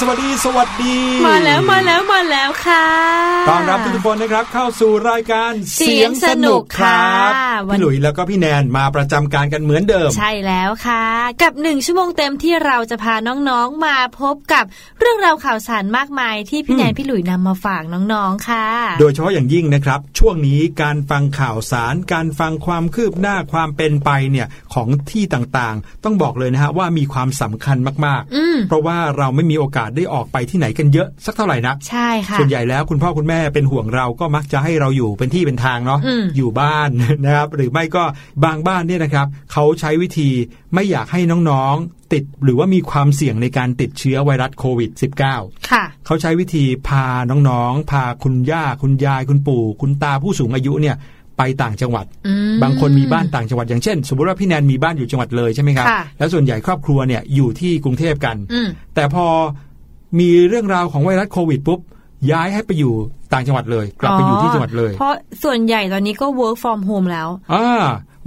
สดีสวัสดีสวัสดี มาแล้วมาแล้วมาแล้วค่ะต้อนรับทุกคนนะครับเข้าสู่รายการเสียงสนุกค่ะ พี่หลุยแล้วก็พี่แนนมาประจำการกันเหมือนเดิม ใช่แล้วค่ะ กับหนึ่งชั่วโมงเต็มที่เราจะพาน้องๆมาพบกับเรื่องราวข่าวสารมากมายที่พี่แนนพี่หลุยนำมาฝากน้องๆค่ะ โดยเฉพาะอย่างยิ่งนะครับ ช่วงนี้การฟังข่าวสาร การฟังความคืบหน้าความเป็นไปเนี่ยของที่ต่างๆ ต้องบอกเลยนะฮะว่ามีความสำคัญมากอืมๆเพราะว่าเราไม่มีโอกาสได้ออกไปที่ไหนกันเยอะสักเท่าไหร่นักใช่ค่ะส่วนใหญ่แล้วคุณพ่อคุณแม่เป็นห่วงเราก็มักจะให้เราอยู่เป็นที่เป็นทางเนาะอืมอยู่บ้านนะครับหรือไม่ก็บางบ้านเนี่ยนะครับเขาใช้วิธีไม่อยากให้น้องๆติดหรือว่ามีความเสี่ยงในการติดเชื้อไวรัสโควิด -19 ค่ะเขาใช้วิธีพาน้องๆ พาคุณย่า คุณยาย คุณปู่ คุณตาผู้สูงอายุเนี่ยไปต่างจังหวัดอืมบางคนมีบ้านต่างจังหวัดอย่างเช่น สมมติว่าพี่แนนมีบ้านอยู่จังหวัดเลยใช่ไหมครับค่ะแล้วส่วนใหญ่ครอบครัวเนี่ยอยู่ที่กรุงเทพกันอืมแต่พอมีเรื่องราวของไวรัสโควิดปุ๊บย้ายให้ไปอยู่ต่างจังหวัดเลย กลับไปอยู่ที่จังหวัดเลย เพราะส่วนใหญ่ตอนนี้ก็ work from home แล้วอ่า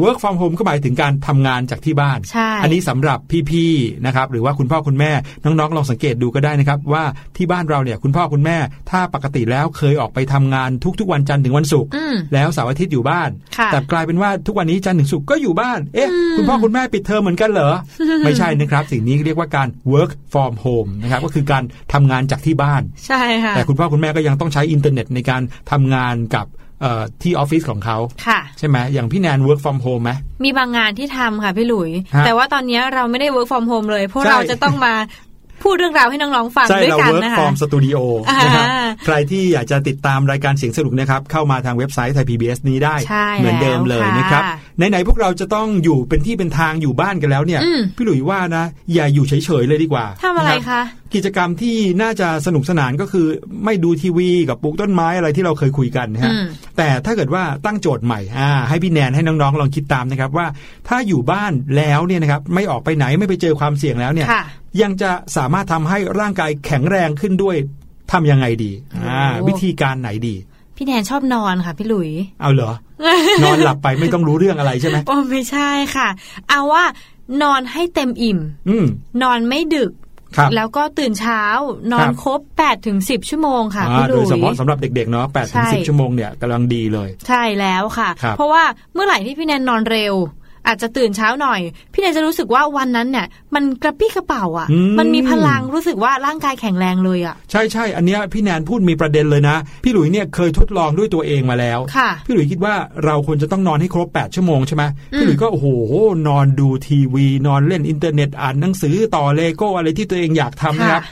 work from home ก็หมายถึงการทำงานจากที่บ้านใช่อันนี้สำหรับพี่ๆนะครับหรือว่าคุณพ่อคุณแม่น้องๆลองสังเกตดูก็ได้นะครับว่าที่บ้านเราเนี่ยคุณพ่อคุณแม่ ถ้าปกติแล้วเคยออกไปทำงานทุกๆวันจันทร์ถึงวันศุกร์อืมแล้วเสาร์อาทิตย์อยู่บ้านค่ะแต่กลายเป็นว่าทุกวันนี้จันทร์ถึงศุกร์ก็อยู่บ้านเอ๊ะคุณพ่อคุณแม่ปิดเทอมเหมือนกันเหรอไม่ใช่นะครับ สิ่งนี้เรียกว่าการ work from home นะครับก็คือการทำงานจากที่บ้านใช่ค่ะแต่คุณพ่อคุณแม่ก็ยังต้องใช้อินเทอร์เน็ตในการทำงานกับเอ่อที่ออฟฟิศของเขาค่ะใช่ไหมอย่างพี่แนน work from home ไหมมีบางงานที่ทำค่ะพี่หลุยฮะแต่ว่าตอนนี้เราไม่ได้ work from home เลยเพราะใช่เราจะต้องมา พูดเรื่องราวให้น้องๆฟังใช่ด้วยเรากัน work นะคะ from studio อ่านะครับใครที่อยากจะติดตามรายการเสียงสนุกนะครับ เข้ามาทางเว็บไซต์ไทย PBS นี้ได้ใช่เหมือนเดิมเลยแล้วค่ะนะครับไหนๆพวกเราจะต้องอยู่เป็นที่เป็นทางอยู่บ้านกันแล้วเนี่ยอืมพี่หลุยว่านะ อย่าอยู่เฉยๆเลยดีกว่าทำอะไรนบคะกิจกรรมที่น่าจะสนุกสนานก็คือไม่ดูทีวีกับปลูกต้นไม้อะไรที่เราเคยคุยกันนะฮะอืมแต่ถ้าเกิดว่าตั้งโจทย์ใหม่อ่าให้พี่แนนให้น้องๆลองคิดตามนะครับว่า ถ้าอยู่บ้านแล้วเนี่ยนะครับไม่ออกไปไหนไม่ไปเจอความเสี่ยงแล้วเนี่ยค่ะ ยังจะสามารถทำให้ร่างกายแข็งแรงขึ้นด้วยทำยังไงดีอ่าโอ้วิธีการไหนดี พี่แนนชอบนอนค่ะ พี่หลุย เอาเหรอ นอนหลับไปไม่ต้องรู้เรื่องอะไรใช่ไหมโอ้ไม่ใช่ค่ะ เอาว่านอนให้เต็มอิ่มอืมนอนไม่ดึกครับแล้วก็ตื่นเช้านอนครับครบ8ถึง10ชั่วโมงค่ะอ่าพี่หโดลุยยเฉพาะสำหรับเด็กๆเนาะแปดถึงใช่สิบชั่วโมงเนี่ยกำลังดีเลย ใช่แล้วค่ะครับเพราะว่าเมื่อไหร่ที่พี่แนนนอนเร็ว อาจจะตื่นเช้าหน่อย พี่แนนจะรู้สึกว่าวันนั้นเนี่ยมันกระปี้กระเป๋าอะอืมมันมีพลังรู้สึกว่าร่างกายแข็งแรงเลยอะใช่ใช่อันเนี้ยพี่แนนพูดมีประเด็นเลยนะ พี่หลุยเนี่ยเคยทดลองด้วยตัวเองมาแล้วค่ะพี่หลุยคิดว่าเราควรจะต้องนอนให้ครบ 8 ชั่วโมงใช่ไหมอืมพี่หลุยก็โอ้โหนอนดูทีวี นอนเล่นอินเทอร์เน็ตอ่านหนังสือต่อเลโก้อะไรที่ตัวเองอยากทำนะครับ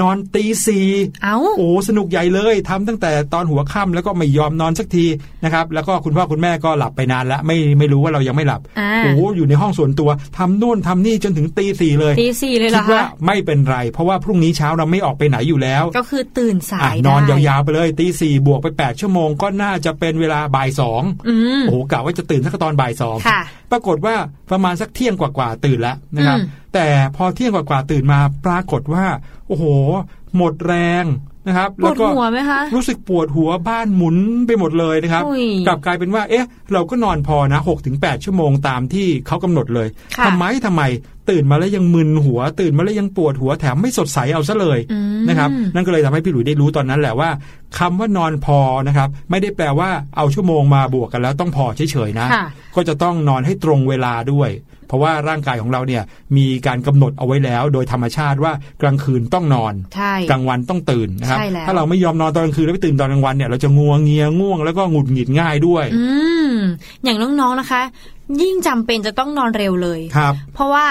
นอนตีสี่เอ้าโอ้สนุกใหญ่เลยทำตั้งแต่ตอนหัวค่ำแล้วก็ไม่ยอมนอนสักทีนะครับแล้วก็คุณพ่อคุณแม่ก็หลับไปนานแล้วไม่ไม่รู้ว่าเรายังไม่หลับอ่าโอ้อยู่ในห้องส่วนตัวทำนู่นทำนี่จนถึงตีสี่เลยตีสี่เลยเหรคิอดว่าคะไม่เป็นไร เพราะว่าพรุ่งนี้เช้าเราไม่ออกไปไหนอยู่แล้ว ก็คือตื่นสาอะยนอนได้ยาวๆไปเลยตีสี่บวกไป8ชั่วโมงก็น่าจะเป็นเวลาบ่ายสองอืมโอ้โหกะว่าจะตื่นสักตอนบ่ายสองค่ะปรากฏว่าประมาณสักเที่ยงกว่าๆตื่นแล้วนะครับอืมแต่พอเที่ยงกว่าๆตื่นมาปรากฏว่า โอ้โห หมดแรงนะครับปแล้ววดก็หัวไหมคะรู้สึกปวดหัวบ้านหมุนไปหมดเลยนะครับอุ้ยกลับกลายเป็นว่า เอ๊ะ เราก็นอนพอนะ6-8ถึง8ชั่วโมงตามที่เขากำหนดเลยค่ะทำไมทำไม ตื่นมาแล้วยังมึนหัว ตื่นมาแล้วยังปวดหัวแถมไม่สดใสเอาซะเลยอืมนะครับ นั่นก็เลยทำให้พี่หลุยได้รู้ตอนนั้นแหละว่าคำว่านอนพอนะครับ ไม่ได้แปลว่าเอาชั่วโมงมาบวกกันแล้วต้องพอเฉยๆนะค่ะก็จะต้องนอนให้ตรงเวลาด้วยเพ ราะว่าร่างกายของเราเนี่ยมีการกำหนดเอาไว้แล้ว โดยธรรมชาติว่ากลางคืนต้องนอนใช่กลางวันต้องตื่นนะครับใช่แล้วถ้าเราไม่ยอมนอนตอนกลางคืนแล้วไปตื่นตอนกลางวันเนี่ยเราจะงัวเงียง่วงแล้วก็หงุดหงิดง่ายด้วย อืมอย่างน้องๆนะคะ ยิ่งจำเป็นจะต้องนอนเร็วเลยครับเพราะว่า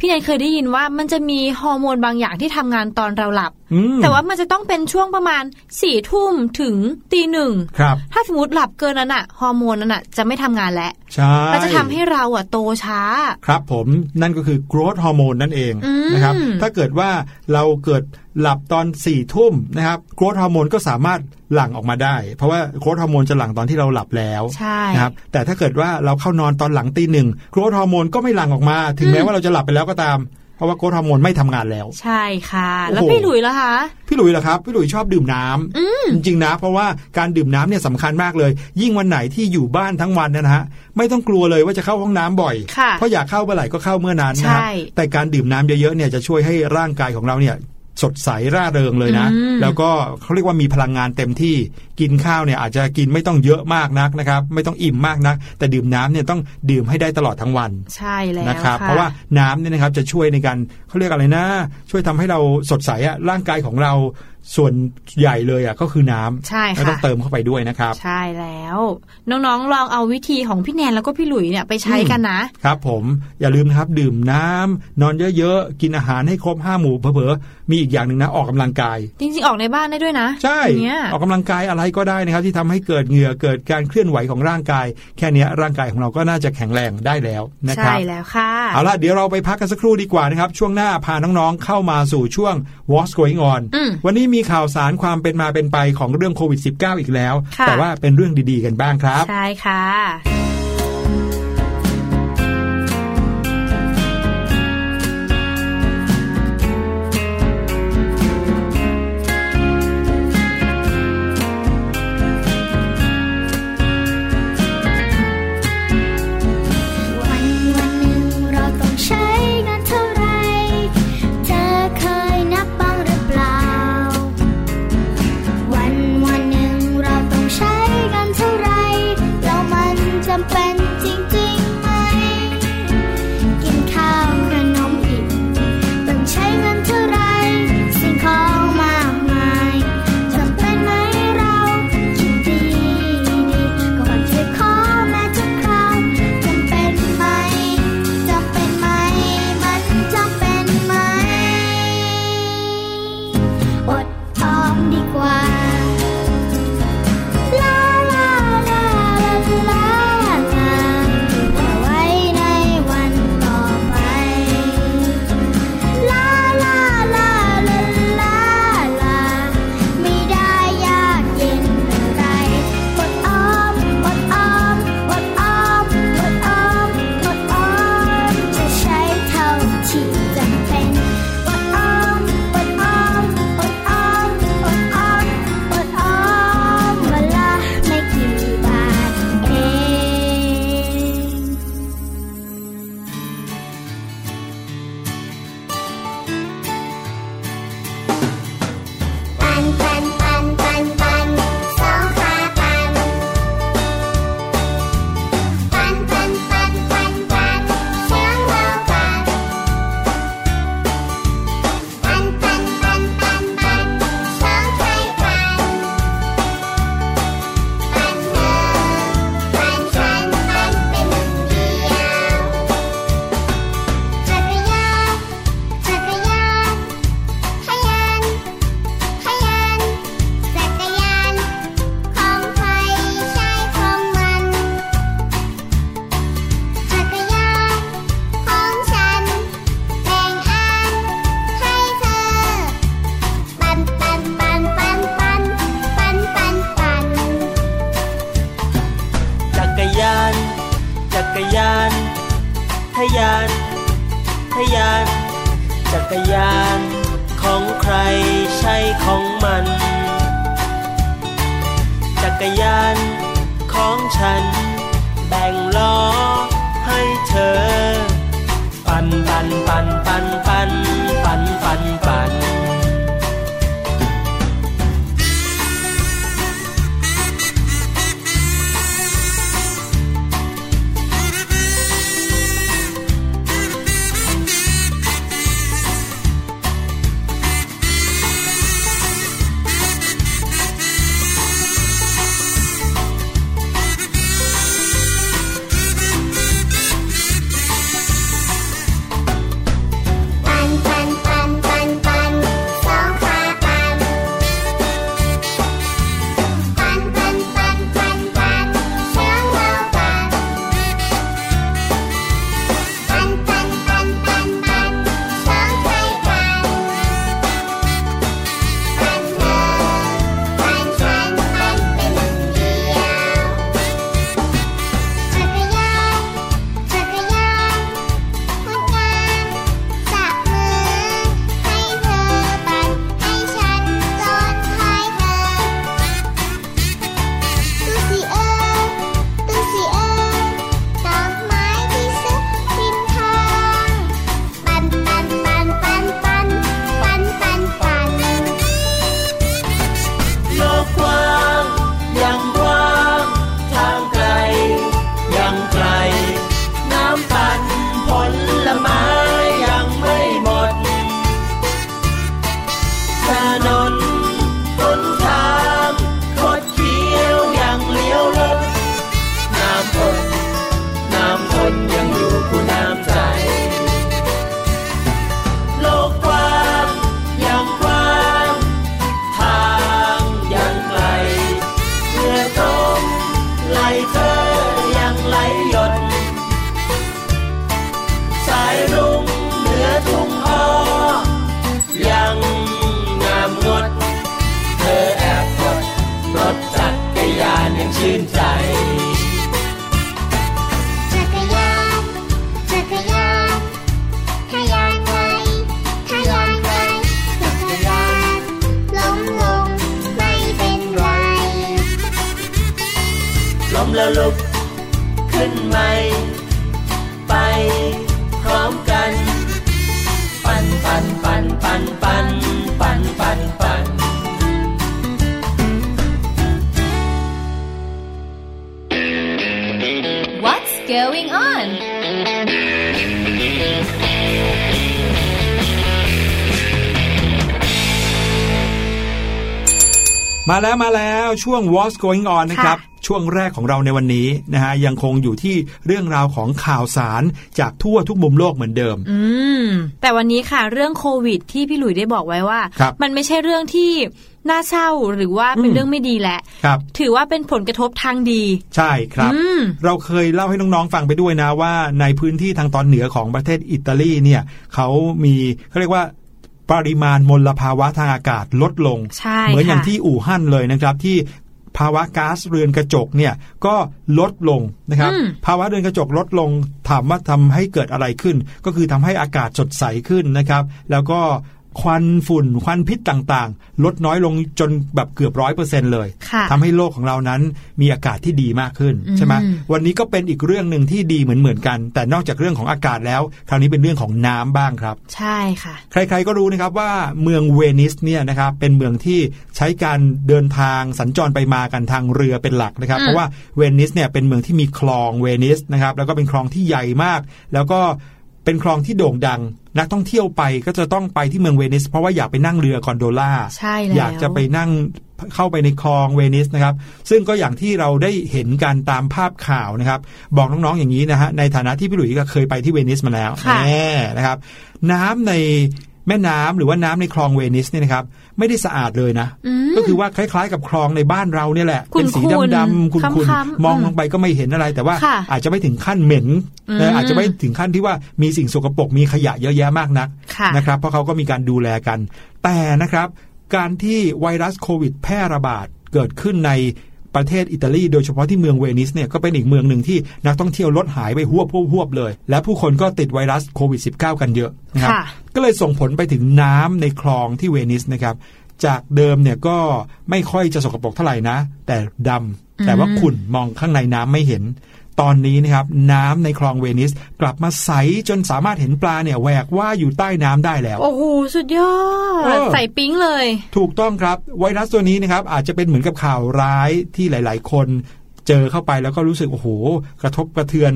พี่แนนเคยได้ยินว่ามันจะมีฮอร์โมนบางอย่างที่ทำงานตอนเราหลับอืมแต่ว่ามันจะต้องเป็นช่วงประมาณสี่ทุ่มถึงตีหนึ่งครับถ้าสมมติหลับเกินนั้นอะฮอร์โมนนั้นอะจะไม่ทำงานแล้วใช่มันจะทำให้เราอะโตช้า ครับผมนั่นก็คือ growth hormone นั่นเองอืมนะครับถ้าเกิดว่าเราเกิดหลับตอน4ี่ทุ่มนะครับ growth hormone ก็สามารถหลั่งออกมาได้ เพราะว่า growth hormone จะหลั่งตอนที่เราหลับแล้วใช่นะครับแต่ถ้าเกิดว่าเราเข้านอนตอนหลังตีหนึ่ง growth hormone ก็ไม่หลั่งออกมา ถึงแม้ว่าเราจะหลับไปแล้วก็ตาม เพราะว่า growth hormone ไม่ทำงานแล้ว ใช่ค่ะ แล้วโอ้โหพี่หลุยล่ะคะพี่หลุยเหรอครับพี่หลุยชอบดื่มน้ำจริงๆนะ เพราะว่าการดื่มน้ำเนี่ยสำคัญมากเลย ยิ่งวันไหนที่อยู่บ้านทั้งวันเนยนะฮะไม่ต้องกลัวเลยว่าจะเข้าห้องน้ำบ่อยค่ะเพราะอยากเข้าเมื่อไหร่ก็เข้าเมื่อนั้นนะฮะใช่แต่การดื่มน้ำเยอะๆเนี่ยจะช่วยให้ร่างกายของเราเนี่ย สดใสร่าเริงเลยนะอืมแล้วก็เขาเรียกว่ามีพลังงานเต็มที่กินข้าวเนี่ยอาจจะกินไม่ต้องเยอะมากนักนะครับ ไม่ต้องอิ่มมากนัก แต่ดื่มน้ำเนี่ยต้องดื่มให้ได้ตลอดทั้งวัน ใช่แล้วนะครับค่ะเพราะว่าน้ำเนี่ยนะครับจะช่วยในการเขาเรียกอะไรนะ ช่วยทำให้เราสดใสอะร่างกายของเรา ส่วนใหญ่เลยอะก็คือน้ำใช่ก็ต้อค่ะงเติมเข้าไปด้วยนะครับ ใช่แล้ว น้องๆลองเอาวิธีของพี่แนนแล้วก็พี่หลุยเนี่ยไปใช้กันนะ ครับผมอย่าลืมนะครับดื่มน้ำนอนเยอะๆ กินอาหารให้ครบห้าหมู่เผลอๆมีอีกอย่างหนึ่งนะออกกำลังกาย จริงๆ ออกในบ้านได้ด้วยนะ ใช่อย่างเงี้ยออกกำลังกายอะไรก็ได้นะครับ ที่ทำให้เกิดเหงื่อเกิดการเคลื่อนไหวของร่างกาย แค่เนี้ยร่างกายของเราก็น่าจะแข็งแรงได้แล้วนะคใช่รับแล้วค่ะเอาล่ะเดี๋ยวเราไปพักกันสักครู่ดีกว่านะครับช่วงหน้าพาน้องๆเข้ามาสู่ช่วง What's Going On อืมวันนี้มีข่าวสารความเป็นมาเป็นไปของเรื่องโควิด -19 อีกแล้วค่ะแต่ว่าเป็นเรื่องดีๆกันบ้างครับ ใช่ค่ะ 9 ช่วง What's Going On นะครับ ช่วงแรกของเราในวันนี้นะฮะยังคงอยู่ที่เรื่องราวของข่าวสารจากทั่วทุกมุมโลกเหมือนเดิม อืแต่วันนี้ค่ะเรื่องโควิด ที่พี่หลุยได้บอกไว้ว่า มันไม่ใช่เรื่องที่น่าเศร้าหรือว่าเป็นเรื่องไม่ดีแหละครับ ถือว่าเป็นผลกระทบทางดี ใช่ครับ เราเคยเล่าให้น้องๆฟังไปด้วยนะว่าในพื้นที่ทางตอนเหนือของประเทศอิตาลีเนี่ยเขามีเขาเรียกว่า ปริมาณมลภาวะทางอากาศลดลงใช่เหมือนอย่างค่ะที่อู่ฮั่นเลยนะครับที่ภาวะก๊าซเรือนกระจกเนี่ยก็ลดลงนะครับอืมภาวะเรือนกระจกลดลงถามว่าทำให้เกิดอะไรขึ้น ก็คือทำให้อากาศสดใสขึ้นนะครับ แล้วก็ ควันฝุ่น ควันพิษต่างๆ ลดน้อยลงจนแบบเกือบร้อยเปอร์เซ็นเลยค่ะทำให้โลกของเรานั้นมีอากาศที่ดีมากขึ้นอืมใช่ไหมวันนี้ก็เป็นอีกเรื่องหนึ่งที่ดีเหมือนเหมือนๆกัน แต่นอกจากเรื่องของอากาศแล้ว คราวนี้เป็นเรื่องของน้ำบ้างครับ ใช่ค่ะ ใครๆก็รู้นะครับว่าเมืองเวนิสเนี่ยนะครับเป็นเมืองที่ใช้การเดินทางสัญจรไปมากันทางเรือเป็นหลักนะครับอืมเพราะว่าเวนิสเนี่ยเป็นเมืองที่มีคลองเวนิสนะครับแล้วก็เป็นคลองที่ใหญ่มาก แล้วก็เป็นคลองที่โด่งดัง นักท่องเที่ยวไปก็จะต้องไปที่เมืองเวนิส เพราะว่าอยากไปนั่งเรือคอนโดล่าใช่แล้วอยากจะไปนั่งเข้าไปในคลองเวนิสนะครับ ซึ่งก็อย่างที่เราได้เห็นกันตามภาพข่าวนะครับ บอกน้องๆอย่างนี้นะฮะในฐานะที่พี่หลุยส์ก็เคยไปที่เวนิสมาแล้วค่ะแน่นะครับ น้ำในแม่น้ำหรือว่าน้ำในคลองเวนิสเนี่ยนะครับ ไม่ได้สะอาดเลยนะอืมก็คือว่าคล้ายๆ กับคลองในบ้านเราเนี่ยแหละขุ่เป็นนสีๆดำๆขุ่นค้ำๆๆมองอืมลงไปก็ไม่เห็นอะไร แต่ว่าค่ะอาจจะไม่ถึงขั้นเหม็นอืนะมอาจจะไม่ถึงขั้นที่ว่ามีสิ่งสกปรกมีขยะเยอะแยะมากนักค่ะนะครับ เพราะเขาก็มีการดูแลกัน แต่นะครับ การที่ไวรัสโควิด แพร่ระบาดเกิดขึ้นใน ประเทศอิตาลีโดยเฉพาะที่เมืองเวนิสเนี่ยก็เป็นอีกเมืองหนึ่งที่นักท่องเที่ยวลดหายไปหวบหวบหวบเลย และผู้คนก็ติดไวรัสโควิด -19 กันเยอะนะครับค่ะก็เลยส่งผลไปถึงน้ำในคลองที่เวนิสนะครับจากเดิมเนี่ยก็ไม่ค่อยจะสกปรกเท่าไหร่นะ แต่ดำแต่ว่าขุ่นมองข้างในน้ำไม่เห็น ตอนนี้นะครับน้ำในคลองเวนิสกลับมาใสจนสามารถเห็นปลาเนี่ยแหวกว่ายอยู่ใต้น้ำได้แล้ว โอ้โหสุดยอเอดอใส่ปิ๊งเลย ถูกต้องครับไวรัสตัวนี้นะครับอาจจะเป็นเหมือนกับข่าวร้ายที่หลาย ๆ คนเจอเข้าไปแล้วก็รู้สึกโอ้โห กระทบกระเทือน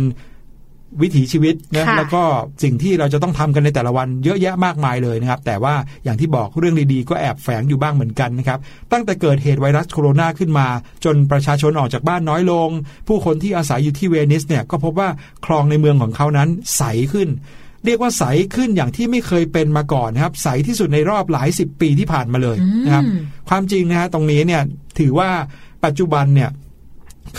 วิถีชีวิตนะค่ะแล้วก็สิ่งที่เราจะต้องทำกันในแต่ละวันเยอะแยะมากมายเลยนะครับ แต่ว่าอย่างที่บอกเรื่องดีๆ ก็แอบแฝงอยู่บ้างเหมือนกันนะครับ ตั้งแต่เกิดเหตุไวรัสโคโรนาขึ้นมา จนประชาชนออกจากบ้านน้อยลง ผู้คนที่อาศัยอยู่ที่เวนิสเนี่ยก็พบว่าคลองในเมืองของเขานั้นใสขึ้นเรียกว่าใสขึ้นอย่างที่ไม่เคยเป็นมาก่อนนะครับใสที่สุดในรอบหลายสิบปีที่ผ่านมาเลยนะครับอืมความจริงนะฮะตรงนี้เนี่ยถือว่าปัจจุบันเนี่ย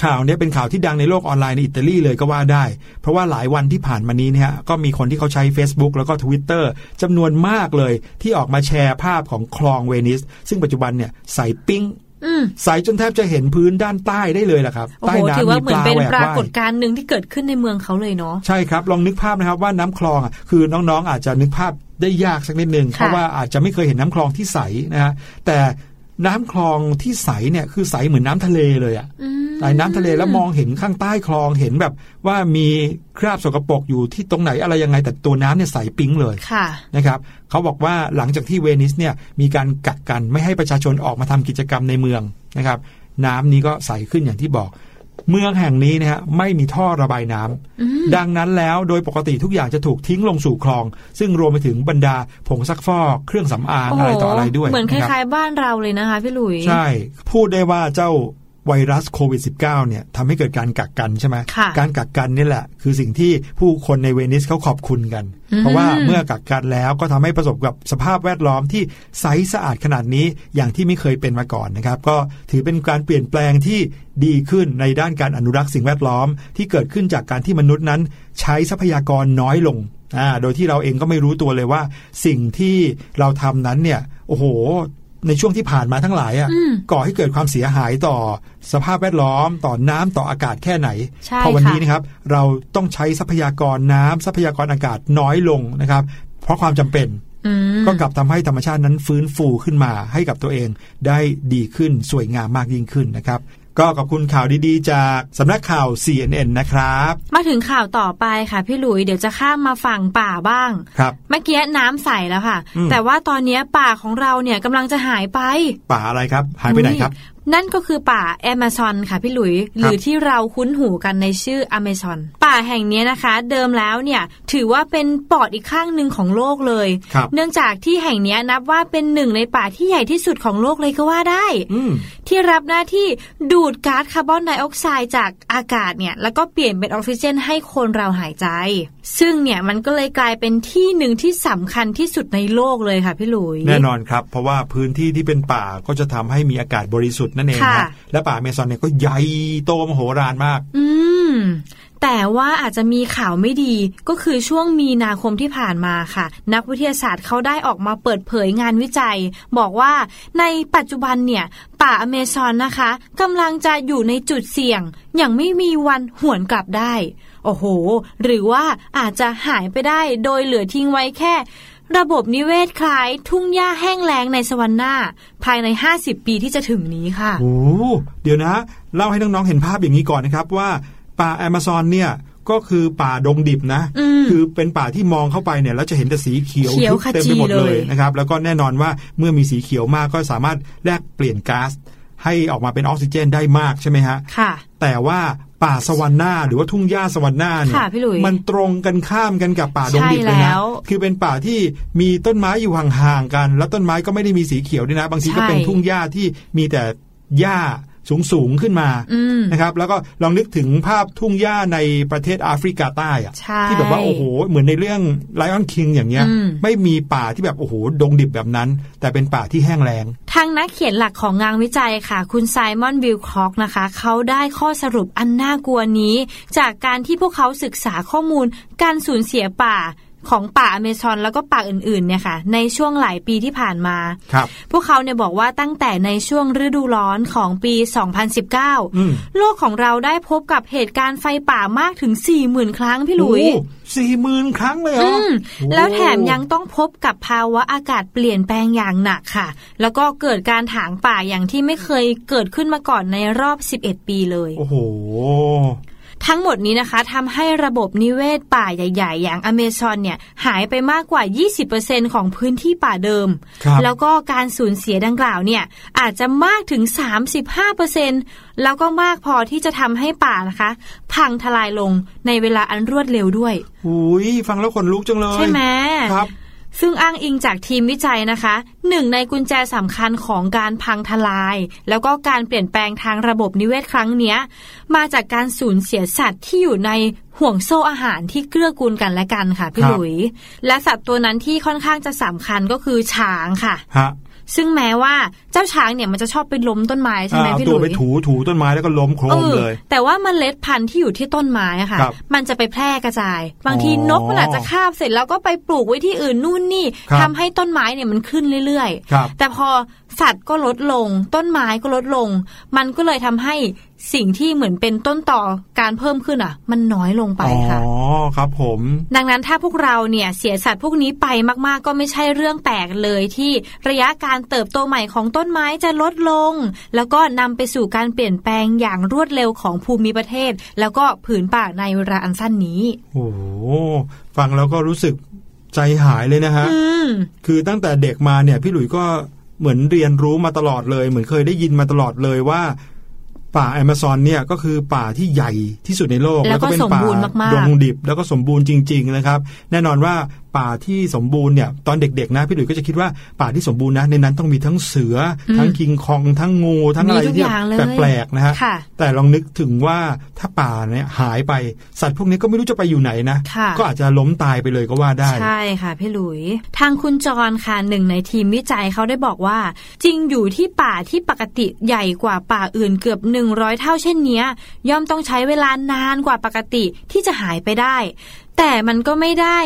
ข่าวเนี้เป็นข่าวที่ดังในโลกออนไลน์ในอิตาลีเลยก็ว่าได้ เพราะว่าหลายวันที่ผ่านมานี้เนี่ยก็มีคนที่เขาใช้ Facebook แล้วก็ Twitter จำนวนมากเลย ที่ออกมาแชร์ภาพของคลองเวนิส ซึ่งปัจจุบันเนี่ยใสปิ้งอืมใสจนแทบจะเห็นพื้นด้านใต้ได้เลยแหละครับโอ้ใต้โหถือน้ำว่ามีเหมืปอนลาเป็นแหวกปราว่ายกฏการณ์หนึ่งที่เกิดขึ้นในเมืองเขาเลยเนาะใช่ครับ ลองนึกภาพนะครับว่าน้ำคลองอะคือน้องๆ อาจจะนึกภาพได้ยากสักนิดนึงค่ะเพราะว่าอาจจะไม่เคยเห็นน้ำคลองที่ใสนะฮะแต่ น้ำคลองที่ใสเนี่ยคือใสเหมือนน้ำทะเลเลยอะอืมใสน้ำทะเลแล้วมองเห็นข้างใต้คลองเห็นแบบ ว่ามีคราบสกปรกอยู่ที่ตรงไหนอะไรยังไงแต่ตัวน้ำเนี่ยใสปิ๊งเลยค่ะนะครับเขาบอกว่าหลังจากที่เวนิสเนี่ยมีการกักกันไม่ให้ประชาชนออกมาทำกิจกรรมในเมืองนะครับ น้ำนี้ก็ใสขึ้นอย่างที่บอก เมืองแห่งนี้นะฮะไม่มีท่อระบายน้ำอืมดังนั้นแล้วโดยปกติทุกอย่างจะถูกทิ้งลงสู่คลอง ซึ่งรวมไปถึงบรรดาผงซักฟอกเครื่องสำอางโอ้โหอะไรต่ออะไรด้วย เหมือนคนะครับล้ายๆบ้านเราเลยนะคะพี่หลุย ใช่ พูดได้ว่าเจ้า ไวรัสโควิด -19 เนี่ยทำให้เกิดการกักกันใช่ไหมค่ะการกักกันนี่แหละ คือสิ่งที่ผู้คนในเวนิสเขาขอบคุณกันอืมเพราะว่าเมื่อกักกันแล้วก็ทำให้ประสบกับสภาพแวดล้อมที่ใสสะอาดขนาดนี้อย่างที่ไม่เคยเป็นมาก่อนนะครับ ก็ถือเป็นการเปลี่ยนแปลงที่ดีขึ้นในด้านการอนุรักษ์สิ่งแวดล้อม ที่เกิดขึ้นจากการที่มนุษย์นั้น ใช้ทรัพยากรน้อยลงอ่าโดยที่เราเองก็ไม่รู้ตัวเลยว่า สิ่งที่เราทำนั้นเนี่ยโอ้โห ในช่วงที่ผ่านมาทั้งหลายอะอืมก่อให้เกิดความเสียหายต่อสภาพแวดล้อม ต่อน้ำต่ออากาศแค่ไหนใช่พอวันค่ะนี้นะครับ เราต้องใช้ทรัพยากรน้ำทรัพยากรอากาศน้อยลงนะครับ เพราะความจำเป็นอืมก็กลับทำให้ธรรมชาตินั้นฟื้นฟูขึ้นมาให้กับตัวเองได้ดีขึ้นสวยงามมากยิ่งขึ้นนะครับ ก็ขอบคุณข่าวดีๆ จากสำนักข่าว CNN นะครับ มาถึงข่าวต่อไปค่ะพี่หลุยเดี๋ยวจะข้ามมาฝั่งป่าบ้างครับเมื่อกี้น้ำใสแล้วค่ะอืมแต่ว่าตอนนี้ป่าของเราเนี่ยกำลังจะหายไป ป่าอะไรครับ หายไปไหนครับ นั่นก็คือป่าแอมะซอนค่ะพี่หลุย หรือที่เราคุ้นหูกันในชื่ออเมซอน ป่าแห่งนี้นะคะ เดิมแล้วเนี่ยถือว่าเป็นปอดอีกข้างหนึ่งของโลกเลยครับเนื่องจากที่แห่งนี้นับว่าเป็นหนึ่งในป่าที่ใหญ่ที่สุดของโลกเลยก็ว่าได้อืม ที่รับหน้าที่ดูดก๊าซคาร์บอนไดออกไซด์จากอากาศเนี่ยแล้วก็เปลี่ยนเป็นออกซิเจนให้คนเราหายใจ ซึ่งเนี่ยมันก็เลยกลายเป็นที่หนึ่งที่สำคัญที่สุดในโลกเลยค่ะพี่หลุยแน่นอนครับ เพราะว่าพื้นที่ที่เป็นป่าก็จะทำให้มีอากาศบริสุทธิ์นั่นเองค่ะนะและป่าอเมซอนเนี่ยก็ใหญ่โตมโหฬารมาก อืม แต่ว่าอาจจะมีข่าวไม่ดีก็คือช่วงมีนาคมที่ผ่านมาค่ะ นักวิทยาศาสตร์เขาได้ออกมาเปิดเผยงานวิจัย บอกว่าในปัจจุบันเนี่ยป่าอเมซอนนะคะกำลังจะอยู่ในจุดเสี่ยง อย่างไม่มีวันหวนกลับได้ โอ้โห หรือว่าอาจจะหายไปได้โดยเหลือทิ้งไว้แค่ ระบบนิเวศคล้ายทุ่งหญ้าแห้งแล้งในสวรรค์หน้าภายใน 50 ปีที่จะถึงนี้ค่ะโอ้เดี๋ยวนะ เล่าให้น้องๆเห็นภาพอย่างนี้ก่อนนะครับว่า ป่าแอมะซอนเนี่ยก็คือป่าดงดิบนะอืมคือเป็นป่าที่มองเข้าไปเนี่ยแล้วจะเห็นแต่สีเขียวเขียวทึบเต็มไปหมดขจีเลเลยยนะครับ แล้วก็แน่นอนว่าเมื่อมีสีเขียวมากก็สามารถแลกเปลี่ยนก๊าซให้ออกมาเป็นออกซิเจนได้มากใช่ไหมฮะค่ะ แต่ว่าป่าสวรรค์หน้าหรือว่าทุ่งหญ้าสวรรค์หน้าเนี่ยค่ะพี่หลุยมันตรงกันข้ามกันกับป่าดงดิบเลยใช่แล้นะวคือเป็นป่าที่มีต้นไม้อยู่ห่างๆกัน แล้วต้นไม้ก็ไม่ได้มีสีเขียวด้วยนะ บางทีก็ใช่เป็นทุ่งหญ้าที่มีแต่หญ้า สูงๆขึ้นมาอืมนะครับ แล้วก็ลองนึกถึงภาพทุ่งหญ้าในประเทศแอฟริกาใต้อะใช่ที่แบบว่าโอ้โห เหมือนในเรื่อง Lion King อย่างเงี้ยอืมไม่มีป่าที่แบบโอ้โห ดงดิบแบบนั้น แต่เป็นป่าที่แห้งแล้งทางนักเขียนหลักของงานวิจัยค่ะ คุณไซมอนวิลคอกนะคะ เขาได้ข้อสรุปอันน่ากลัวนี้ จากการที่พวกเขาศึกษาข้อมูลการสูญเสียป่า ของป่าอเมซอนแล้วก็ป่าอื่นๆเนี่ยค่ะ ในช่วงหลายปีที่ผ่านมาครับพวกเขาเนี่ยบอกว่าตั้งแต่ในช่วงฤดูร้อนของปี 2019อืมโลกของเราได้พบกับเหตุการณ์ไฟป่ามากถึง 40,000 ครั้งพี่หลุยสี่หมื่นครั้งเลยเหรอือมโอ้แล้วแถมยังต้องพบกับภาวะอากาศเปลี่ยนแปลงอย่างหนักค่ะ แล้วก็เกิดการถางป่าอย่างที่ไม่เคยเกิดขึ้นมาก่อนในรอบ 11 ปีเลย โอ้โห ทั้งหมดนี้นะคะทำให้ระบบนิเวศป่าใหญ่ ๆ อย่างอเมซอนเนี่ยหายไปมากกว่า 20%ของพื้นที่ป่าเดิมครับแล้วก็การสูญเสียดังกล่าวเนี่ยอาจจะมากถึง 35%แล้วก็มากพอที่จะทำให้ป่านะคะ พังทลายลงในเวลาอันรวดเร็วด้วยอุ้ยฟังแล้วขนลุกจังเลย ใช่ไหมครับ ซึ่งอ้างอิงจากทีมวิจัยนะคะหนึ่งในกุญแจสำคัญของการพังทลาย แล้วก็การเปลี่ยนแปลงทางระบบนิเวศครั้งเนี้ยมาจากการสูญเสียสัตว์ที่อยู่ในห่วงโซ่อาหารที่เกื้อกูลกันและกันค่ะพี่ครัหบลุย และสัตว์ตัวนั้นที่ค่อนข้างจะสำคัญก็คือช้างค่ะฮะ ซึ่งแม้ว่าเจ้าช้างเนี่ยมันจะชอบไปล้มต้นไม้ใช่ไหมเอาพี่หตัลุวยไปถูถูต้นไม้แล้วก็ล้มโครเอมอเลย แต่ว่าเมล็ดพันธุ์ที่อยู่ที่ต้นไม้อะค่ะครับมันจะไปแพร่กระจาย บางทีอ๋อนกมันอาจจะคาบเสร็จแล้วก็ไปปลูกไว้ที่อื่นนู่นนี่ครับทำให้ต้นไม้เนี่ยมันขึ้นเรื่อยครับๆแต่พอสัตว์ก็ลดลง ต้นไม้ก็ลดลง มันก็เลยทำให้ สิ่งที่เหมือนเป็นต้นต่อการเพิ่มขึ้นอะ มันน้อยลงไปค่ะอ๋อครับผม ดังนั้นถ้าพวกเราเนี่ยเสียสัตว์พวกนี้ไปมากๆ ก็ไม่ใช่เรื่องแปลกเลยที่ระยะการเติบโตใหม่ของต้นไม้จะลดลง แล้วก็นำไปสู่การเปลี่ยนแปลงอย่างรวดเร็วของภูมิประเทศ แล้วก็ผืนป่าในเวลาอันสั้นนี้ โอ้โหฟังแล้วก็รู้สึกใจหายเลยนะฮะอืมคือตั้งแต่เด็กมาเนี่ยพี่หลุยส์ก็เหมือนเรียนรู้มาตลอดเลย เหมือนเคยได้ยินมาตลอดเลยว่า ป่าแอมะซอนเนี่ยก็คือป่าที่ใหญ่ที่สุดในโลก แล้วก็เป็นสมป่าบูรณ์มากๆดงดิบแล้วก็สมบูรณ์จริง ๆ นะครับ แน่นอนว่า ป่าที่สมบูรณ์เนี่ยตอนเด็กๆนะพี่หลุยส์ก็จะคิดว่าป่าที่สมบูรณ์นะในนั้นต้องมีทั้งเสืออมทั้งคิงคอง ทั้งงูทั้งอะไรมีทุกที่อย่างเลยแปลกๆนะฮะค่ะแต่ลองนึกถึงว่าถ้าป่าเนี่ยหายไปสัตว์พวกนี้ก็ไม่รู้จะไปอยู่ไหนนะค่ะก็อาจจะล้มตายไปเลยก็ว่าได้ ใช่ค่ะพี่หลุย ทางคุณจรค่ะหนึ่งในทีมวิจัยเขาได้บอกว่า จริงอยู่ที่ป่าที่ปกติใหญ่กว่าป่าอื่นเกือบ 100 เท่าเช่นเนี้ยย่อมต้องใช้เวลานานกว่าปกติที่จะหายไปได้ แต่มันก็ไม่ได้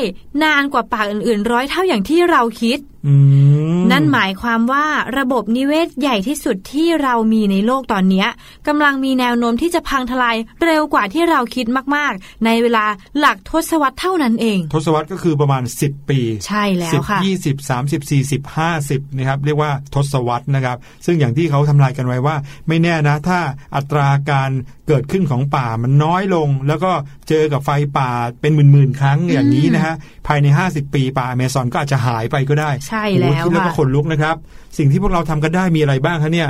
นานกว่าปากอื่นๆ ร้อยเท่าอย่างที่เราคิดนั่นหมายความว่าระบบนิเวศใหญ่ที่สุดที่เรามีในโลกตอนเนี้ยกำลังมีแนวโน้มที่จะพังทลายเร็วกว่าที่เราคิดมาก ๆ ในเวลาหลักทศวรรษเท่านั้นเอง ทศวรรษก็คือประมาณ 10 ปี ใช่แล้วสิบค่ะยี่สิบสามสิบสี่สิบห้าสิบนะครับเรียกว่าทศวรรษนะครับ ซึ่งอย่างที่เขาทำลายกันไว้ว่า ไม่แน่นะถ้าอัตราการเกิดขึ้นของป่ามันน้อยลง แล้วก็เจอกับไฟป่าเป็นหมื่นๆครั้งอย่างนี้นะฮะภายใน 50 ปีป่าอเมซอนก็อาจจะหายไปก็ได้ใช่โอ้โหแล้วคิดแล้วก็ค่ะขนลุกนะครับ สิ่งที่พวกเราทำกันได้มีอะไรบ้างคะเนี่ย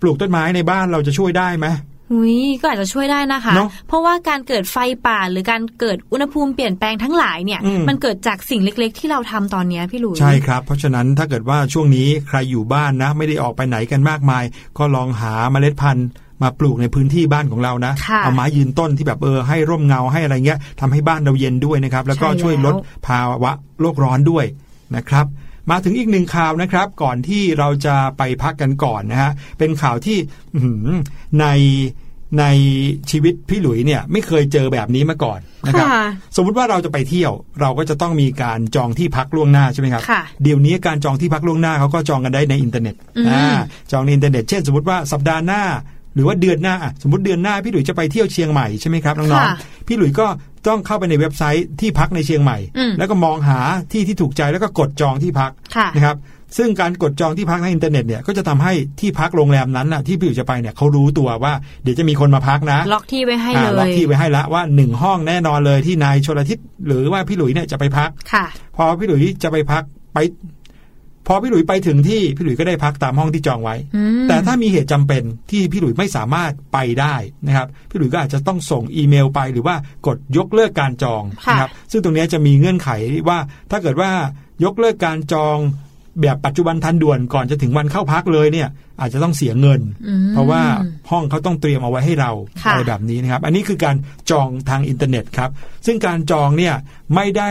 ปลูกต้นไม้ในบ้านเราจะช่วยได้ไหมหุยก็อาจจะช่วยได้นะคะเนอะเพราะว่าการเกิดไฟป่าหรือการเกิดอุณหภูมิเปลี่ยนแปลงทั้งหลายเนี่ยอืมมันเกิดจากสิ่งเล็ก ๆ ที่เราทำตอนเนี้ยพี่หลุยใช่ครับ เพราะฉะนั้นถ้าเกิดว่าช่วงนี้ใครอยู่บ้านนะ ไม่ได้ออกไปไหนกันมากมาย ก็ลองหาเมล็ดพันธุ์มาปลูกในพื้นที่บ้านของเรานะค่ะเอาไม้ยืนต้นที่แบบเออให้ร่มเงาให้อะไรเงี้ยทำให้บ้านเราเย็นด้วยนะครับ แล้วก็ใช่แล้วช่วยลดภาวะโลกร้อนด้วยนะครับ มาถึงอีกหนึ่งข่าวนะครับ ก่อนที่เราจะไปพักกันก่อนนะฮะเป็นข่าวที่อื้อหือในในชีวิตพี่หลุยเนี่ยไม่เคยเจอแบบนี้มาก่อนนะครับค่ะสมมุติว่าเราจะไปเที่ยว เราก็จะต้องมีการจองที่พักล่วงหน้าใช่ไหมครับค่ะเดี๋ยวนี้การจองที่พักล่วงหน้าเขาก็จองกันได้ในอินเทอร์เน็ตอืมอ่าจองในอินเทอร์เน็ตเช่นสมมติว่าสัปดาห์หน้า หรือว่าเดือนหน้าอะสมมติเดือนหน้าพี่หลุยจะไปเที่ยวเชียงใหม่ใช่ไหมครับน้องค่ะๆพี่หลุยก็ต้องเข้าไปในเว็บไซต์ที่พักในเชียงใหม่อืมแล้วก็มองหาที่ที่ถูกใจแล้วก็กดจองที่พักค่ะนะครับซึ่งการกดจองที่พักในอินเทอร์เน็ตเนี่ยก็จะทำให้ที่พักโรงแรมนั้นน่ะที่พี่หลุยจะไปเนี่ยเขารู้ตัวว่าเดี๋ยวจะมีคนมาพักนะ ล็อกที่ไว้ให้อ่าเลล็อกยที่ไว้ให้ละว่าหนึ่งห้องแน่นอนเลยที่นายชลทิศหรือว่าพี่หลุยเนี่ยจะไปพักค่ะพอพี่หลุยจะไปพักไปพ อพี่หลุยไปถึงที่พี่หลุยก็ได้พักตามห้องที่จองไว้อืมแต่ถ้ามีเหตุจำเป็นที่พี่หลุยไม่สามารถไปได้นะครับพี่หลุยก็อาจจะต้องส่งอีเมลไปหรือว่ากดยกเลิกการจองค่ะนะครับซึ่งตรงนี้จะมีเงื่อนไขว่าถ้าเกิดว่ายกเลิกการจองแบบปัจจุบันทันด่วนก่อนจะถึงวันเข้าพักเลยเนี่ยอาจจะต้องเสียเงินอืมเพราะว่าห้องเขาต้องเตรียมเอาไว้ให้เราค่ะอะไรแบบนี้นะครับ อันนี้คือการจองทางอินเทอร์เน็ตครับ ซึ่งการจองเนี่ยไม่ได้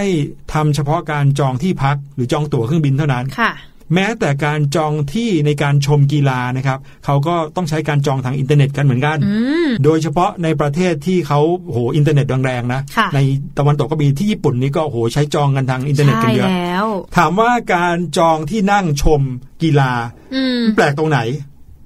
ทำเฉพาะการจองที่พักหรือจองตั๋วเครื่องบินเท่านั้นค่ะ แม้แต่การจองที่ในการชมกีฬานะครับเขาก็ต้องใช้การจองทางอินเทอร์เน็ตกันเหมือนกันอืมโดยเฉพาะในประเทศที่เขาโหอินเทอร์เน็ตแรงๆนะค่ะในตะวันตกก็มีที่ญี่ปุ่นนี่ก็โหใช้จองกันทางอินเทอร์เน็ตใช่กันเยอะแล้วถามว่าการจองที่นั่งชมกีฬาอืมแปลกตรงไหน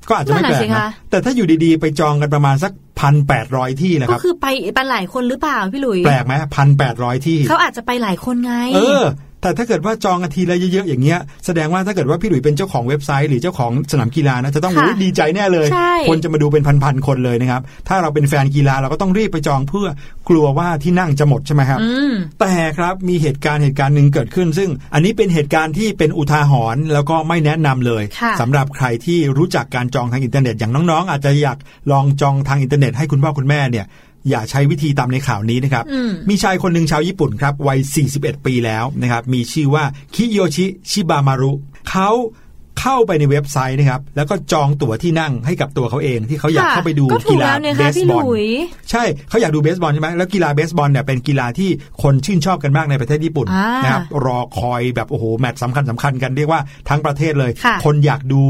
ก็อาจจะไม่แปลกนั่นน่ะสินะคะแต่ถ้าอยู่ดีๆ ไปจองกันประมาณสักพันแปดร้อยที่นะครับก็คือไปไปหลายคนหรือเปล่าพี่หลุย แปลกไหมพันแปดร้อยที่ เขาอาจจะไปหลายคนไง เออ แต่ถ้าเกิดว่าจองกันทีละเยอะๆอย่างเงี้ยแสดงว่าถ้าเกิดว่าพี่หลุยเป็นเจ้าของเว็บไซต์ หรือเจ้าของสนามกีฬานะจะต้องค่ะโอ้ยดีใจแน่เลยใช่คนจะมาดูเป็นพันๆคนเลยนะครับ ถ้าเราเป็นแฟนกีฬาเราก็ต้องรีบไปจองเพื่อกลัวว่าที่นั่งจะหมดใช่ไหมครับอืมแต่ครับมีเหตุการณ์เหตุการณ์หนึ่งเกิดขึ้น ซึ่งอันนี้เป็นเหตุการณ์ที่เป็นอุทาหรณ์แล้วก็ไม่แนะนำเลยค่ะสำหรับใครที่รู้จักการจองทางอินเทอร์เน็ตอย่างน้องๆ อาจจะอยากลองจองทางอินเทอร์เน็ตให้คุณพ่อคุณแม่เนี่ย อย่าใช้วิธีตามในข่าวนี้นะครับอืมมีชายคนหนึ่งชาวญี่ปุ่นครับวัย 41 ปีแล้วนะครับ มีชื่อว่าคิโยชิชิบามารุเขา เข้าไปในเว็บไซต์นะครับ แล้วก็จองตั๋วที่นั่งให้กับตัวเขาเองที่เขาอยากค่ะเข้าไปดูก็ถูกีกฬาแล้วเนี่ยเบค่ะสพี่บหอลลุยใช่เขาอยากดูเบสบอลใช่ไหมแล้วกีฬาเบสบอลเนี่ยเป็นกีฬาที่คนชื่นชอบกันมากในประเทศญี่ปุ่นอ่านนะครับรอคอยแบบโอ้โหแมตช์สำคัญสำคัญกันเรียกว่าทั้งประเทศเลยค่ะคนอยากดู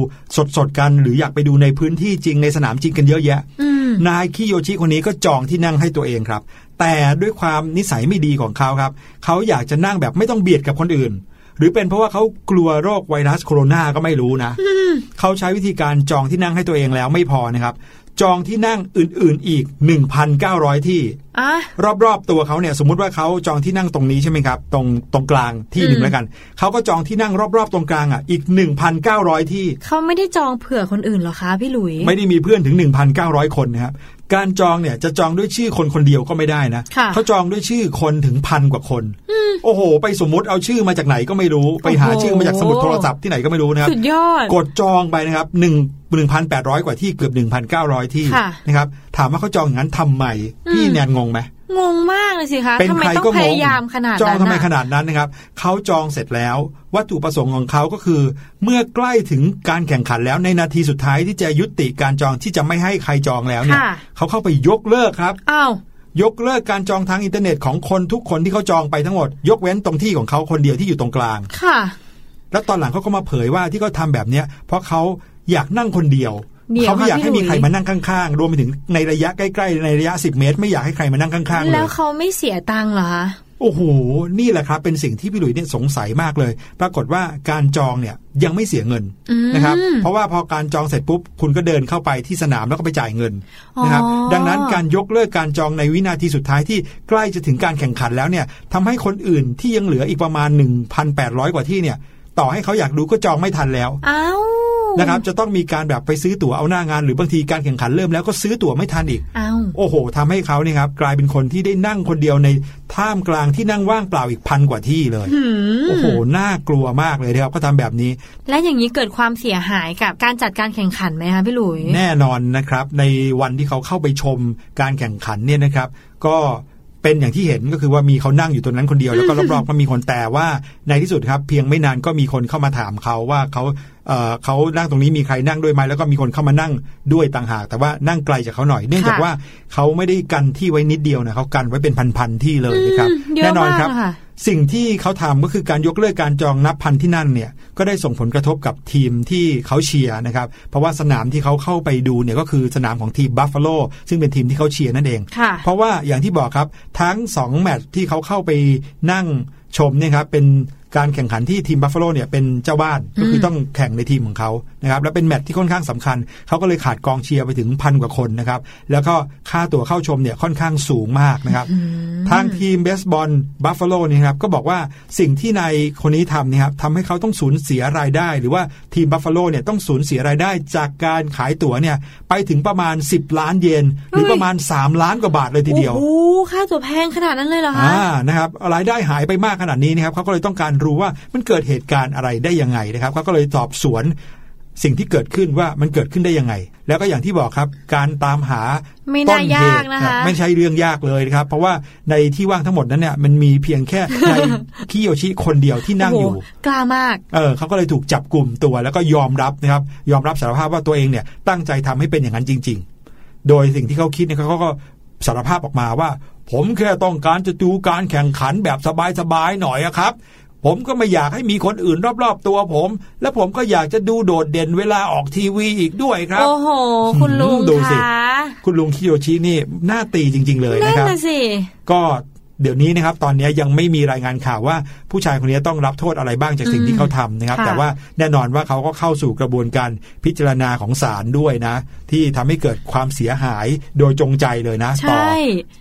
สดๆกัน หรืออยากไปดูในพื้นที่จริงในสนามจริงกันเยอะแยะอืมนายคิโยชิคนนี้ก็จองที่นั่งให้ตัวเองครับ แต่ด้วยความนิสัยไม่ดีของเขาครับเขาอยากจะนั่งแบบไม่ต้องเบียดกับคนอื่น หรือเป็นเพราะว่าเขากลัวโรคไวรัสโคโรนาก็ไม่รู้นะเขาใช้วิธีการจองที่นั่งให้ตัวเองแล้วไม่พอนะครับจองที่นั่งอื่นๆอีก 1,900 ที่อะรอบๆตัวเขาเนี่ยสมมุติว่าเขาจองที่นั่งตรงนี้ใช่ไหมครับ ตรงตรงกลางที่หนึ่งอืมแล้วกันเขาก็จองที่นั่งรอบๆตรงกลางอะอีก 1,900 ที่เขาไม่ได้จองเผื่อคนอื่นเหรอคะพี่หลุย ไม่ได้มีเพื่อนถึง 1,900 คนนะครับการจองเนี่ยจะจองด้วยชื่อคนคนเดียวก็ไม่ได้นะค่ะเขาจองด้วยชื่อคนถึงพันกว่าคน โอ้โห ไปสมมุติเอาชื่อมาจากไหนก็ไม่รู้ ไปหาโอ้โหชื่อมาจากสมุดโทรศัพท์ที่ไหนก็ไม่รู้นะครับ สุดยอด กดจองไปนะครับหนึ่งหนึ่งพันแปดร้อยกว่าที่เกือบหนึ่งพันเก้าร้อยที่ค่ะนะครับ ถามว่าเขาจองอย่างนั้นทำไม พี่อืมแนนงงไหมงงมากเลยสิคะเป็นทำไมใครต้อก็งงพงยายามขนาดจองนั้นทำไมน่ะขนาดนั้นนะครับเขาจองเสร็จแล้ว วัตถุประสงค์ของเขาก็คือ เมื่อใกล้ถึงการแข่งขันแล้วในนาทีสุดท้ายที่จะยุติการจองที่จะไม่ให้ใครจองแล้วเนี่ยค่ะเขาเข้าไปยกเลิกครับอ้าว ยกเลิกการจองทางอินเทอร์เน็ตของคนทุกคนที่เขาจองไปทั้งหมด ยกเว้นตรงที่ของเขาคนเดียวที่อยู่ตรงกลาง ค่ะ แล้วตอนหลังเขาก็มาเผยว่าที่เขาทำแบบเนี้ย เพราะเขาอยากนั่งคนเดียวเดี๋ยวเขาไม่อยากให้ค่ะพี่มีใครหลุยมานั่งข้างๆ รวมไปถึงในระยะใกล้ๆ ในระยะ 10 เมตร ไม่อยากให้ใครมานั่งข้างๆเลแล้วยเขาไม่เสียตังค์เหรอคะ โอ้โหนี่แหละครับเป็นสิ่งที่พี่หลุยเนี่ยสงสัยมากเลย ปรากฏว่าการจองเนี่ยยังไม่เสียเงินอืมนะครับ เพราะว่าพอการจองเสร็จปุ๊บ คุณก็เดินเข้าไปที่สนามแล้วก็ไปจ่ายเงินนะครับอ๋อดังนั้นการยกเลิกการจองในวินาทีสุดท้ายที่ใกล้จะถึงการแข่งขันแล้วเนี่ยทำให้คนอื่นที่ยังเหลืออีกประมาณ 1,800 กว่าที่เนี่ย ต่อให้เขาอยากดูก็จองไม่ทันแล้วอ้าว นะครับจะต้องมีการแบบไปซื้อตั๋วเอาหน้างาน หรือบางทีการแข่งขันเริ่มแล้วก็ซื้อตั๋วไม่ทันอีกอ้าวโอ้โหทำให้เขาเนี่ยครับกลายเป็นคนที่ได้นั่งคนเดียวในท่ามกลางที่นั่งว่างเปล่าอีกพันกว่าที่เลยหืมโอ้โหน่ากลัวมากเลยนะครับก็ทำแบบนี้ และอย่างนี้เกิดความเสียหายกับการจัดการแข่งขันไหมคะพี่หลุยแน่นอนนะครับ ในวันที่เขาเข้าไปชมการแข่งขันเนี่ยนะครับ ก็ เป็นอย่างที่เห็นก็คือว่ามีเขานั่งอยู่ตรงนั้นคนเดียวแล้วก็รอบๆก็มีคนแต่ว่าในที่สุดครับ เพียงไม่นานก็มีคนเข้ามาถามเขาว่าเขาเอ่อเขานั่งตรงนี้มีใครนั่งด้วยไหมแล้วก็มีคนเข้ามานั่งด้วยต่างหาก แต่ว่านั่งไกลจากเขาหน่อยเนื่องจากค่ะว่าเขาไม่ได้กันที่ไว้นิดเดียวนะเขากันไว้เป็นพันๆที่เลยนะครับอืมเยอะแน่นอนมากครับนะคะ สิ่งที่เขาทำก็คือการยกเลิกการจองนับพันที่นั่นเนี่ยก็ได้ส่งผลกระทบกับทีมที่เขาเชียร์นะครับ เพราะว่าสนามที่เขาเข้าไปดูเนี่ยก็คือสนามของทีมบัฟฟาโลซึ่งเป็นทีมที่เขาเชียร์นั่นเองค่ะเพราะว่าอย่างที่บอกครับทั้ง 2 แมตช์ที่เขาเข้าไปนั่งชมเนี่ยครับเป็น การแข่งขันที่ทีมบัฟฟาโลเนี่ยเป็นเจ้าบ้านก็คือต้องแข่งในทีมของเขานะครับแล้วเป็นแมตช์ที่ค่อนข้างสำคัญ เขาก็เลยขาดกองเชียร์ไปถึงพันกว่าคนนะครับแล้วก็ค่าตั๋วเข้าชมเนี่ยค่อนข้างสูงมากนะครับทางทีมเบสบอลบัฟฟาโลนี่ครับก็บอกว่าสิ่งที่นายคนนี้ทำเนี่ยครับทำให้เขาต้องสูญเสียรายได้ หรือว่าทีมบัฟฟาโลเนี่ยต้องสูญเสียรายได้ จากการขายตั๋วเนี่ยไปถึงประมาณ 10 ล้านเยนหรือประมาณ 3 ล้านกว่าบาทเลยทีเดียวโอ้โหค่าตั๋วแพงขนาดนั้นเลยเหรอคะอ่านะครับรายได้หายไปมากขนาดนี้นะครับเขาก็เลยต้องการรู้ว่ามันเกิดเหตุการณ์อะไรได้ยังไงนะครับเขาก็เลยสอบสวนสิ่งที่เกิดขึ้นว่ามันเกิดขึ้นได้ยังไง แล้วก็อย่างที่บอกครับ การตามหาไม่ต้น่านเหยากตุนะครัคะบไม่ใช่เรื่องยากเลยนะครับ เพราะว่าในที่ว่างทั้งหมดนั้นเนี่ยมันมีเพียงแค่ในคิโยชิคนเดียวที่นั่งอยู่โโหกล้ามากเออเขาก็เลยถูกจับกลุ่มตัว แล้วก็ยอมรับนะครับ ยอมรับสารภาพว่าตัวเองเนี่ยตั้งใจทำให้เป็นอย่างนั้นจริง ๆ โดยสิ่งที่เขาคิดเนี่ยเขาก็สารภาพออกมาว่า ผมแค่ต้องการจะดูการแข่งขันแบบสบายๆหน่อยอะครับ ผมก็ไม่อยากให้มีคนอื่นรอบๆตัวผม และผมก็อยากจะดูโดดเด่นเวลาออกทีวีอีกด้วยครับ โอ้โห คุณลุงดูสิคะคุณลุงคิโยชินี่หน้าตีจริง ๆ เลยนั่นะนครับน่ะสิก็เดี๋ยวนี้นะครับตอนนี้ยังไม่มีรายงานข่าวว่าผู้ชายคนนี้ต้องรับโทษอะไรบ้างจากสิ่งที่เขาทำนะครับค่ะแต่ว่าแน่นอนว่าเขาก็เข้าสู่กระบวนการพิจารณาของศาลด้วยนะ ที่ทำให้เกิดความเสียหายโดยจงใจเลยนะ ต่อใช่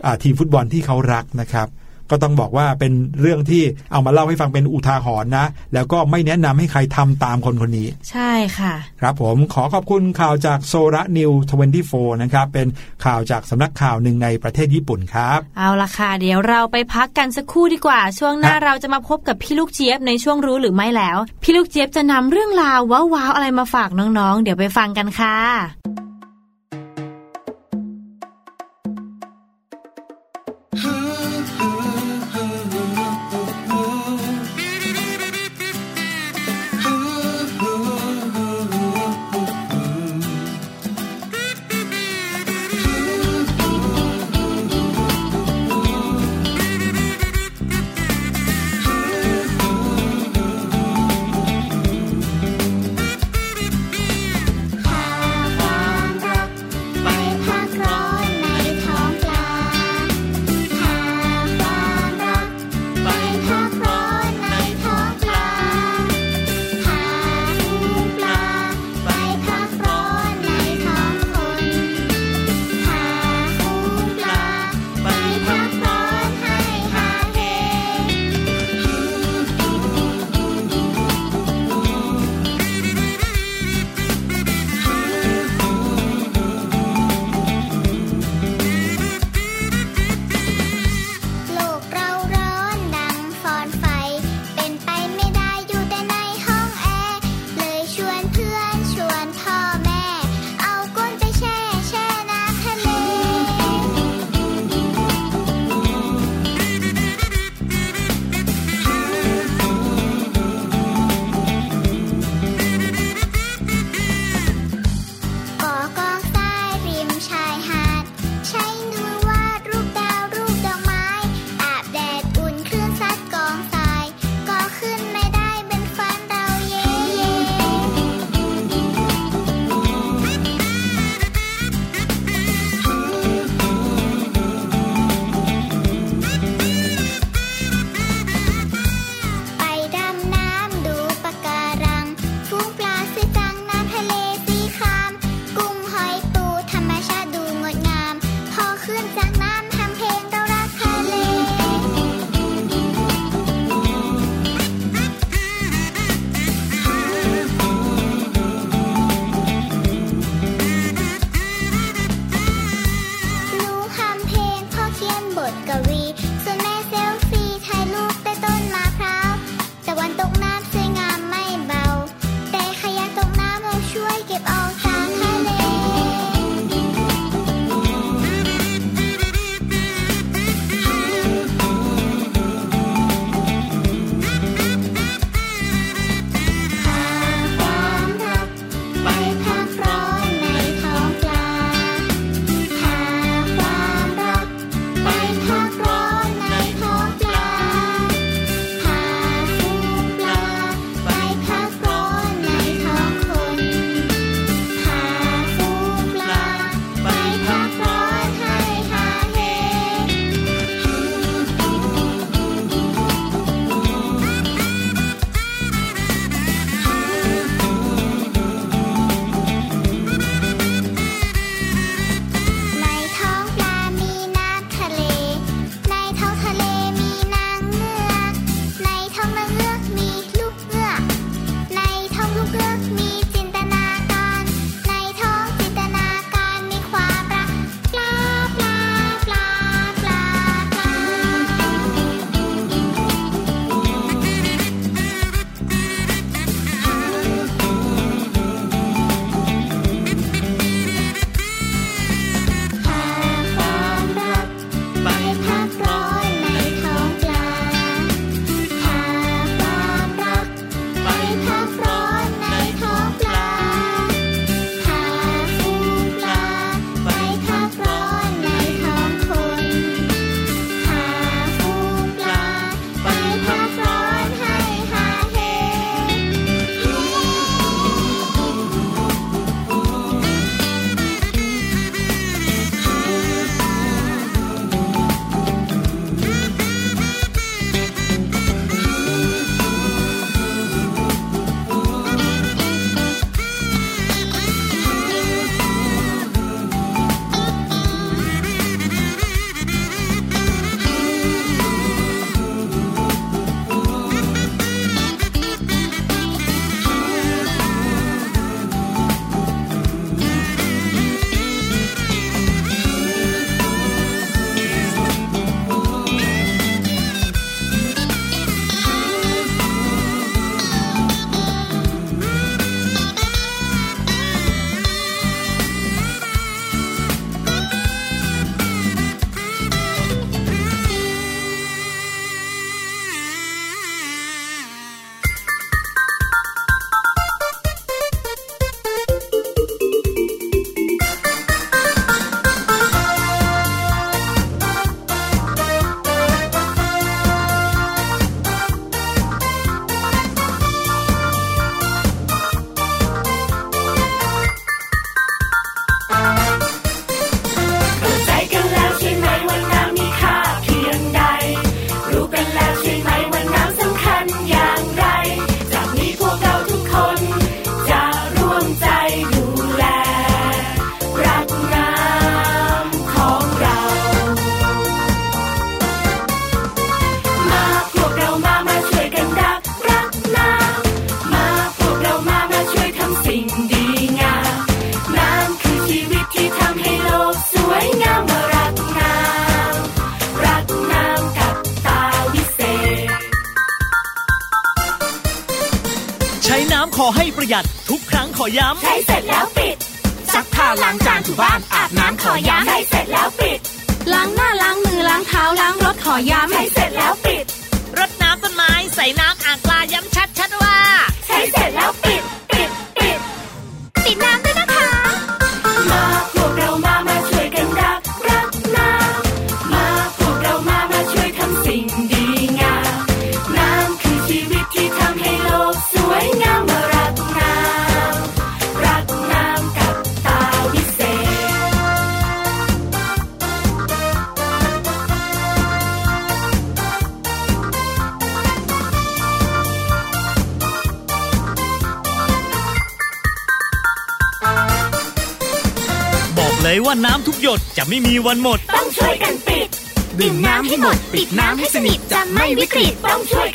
อาทีมฟุตบอลที่เขารักนะครับ ก็ต้องบอกว่าเป็นเรื่องที่เอามาเล่าให้ฟังเป็นอุทาหรณ์นะ แล้วก็ไม่แนะนำให้ใครทำตามคนคนนี้ ใช่ค่ะ ครับผมขอขอบคุณข่าวจากโซระนิว24 นะครับ เป็นข่าวจากสำนักข่าวหนึ่งในประเทศญี่ปุ่นครับ เอาละค่ะ เดี๋ยวเราไปพักกันสักครู่ดีกว่า ช่วงหน้าครับเราจะมาพบกับพี่ลูกเจี๊ยบในช่วงรู้หรือไม่แล้ว พี่ลูกเจี๊ยบจะนำเรื่องราวว้าวๆอะไรมาฝากน้องๆ เดี๋ยวไปฟังกันค่ะ วันหมด ต้องช่วยกันปิด ดื่มน้ำให้หมด ปิดน้ำให้สนิทจะไม่วิกฤตต้องช่วย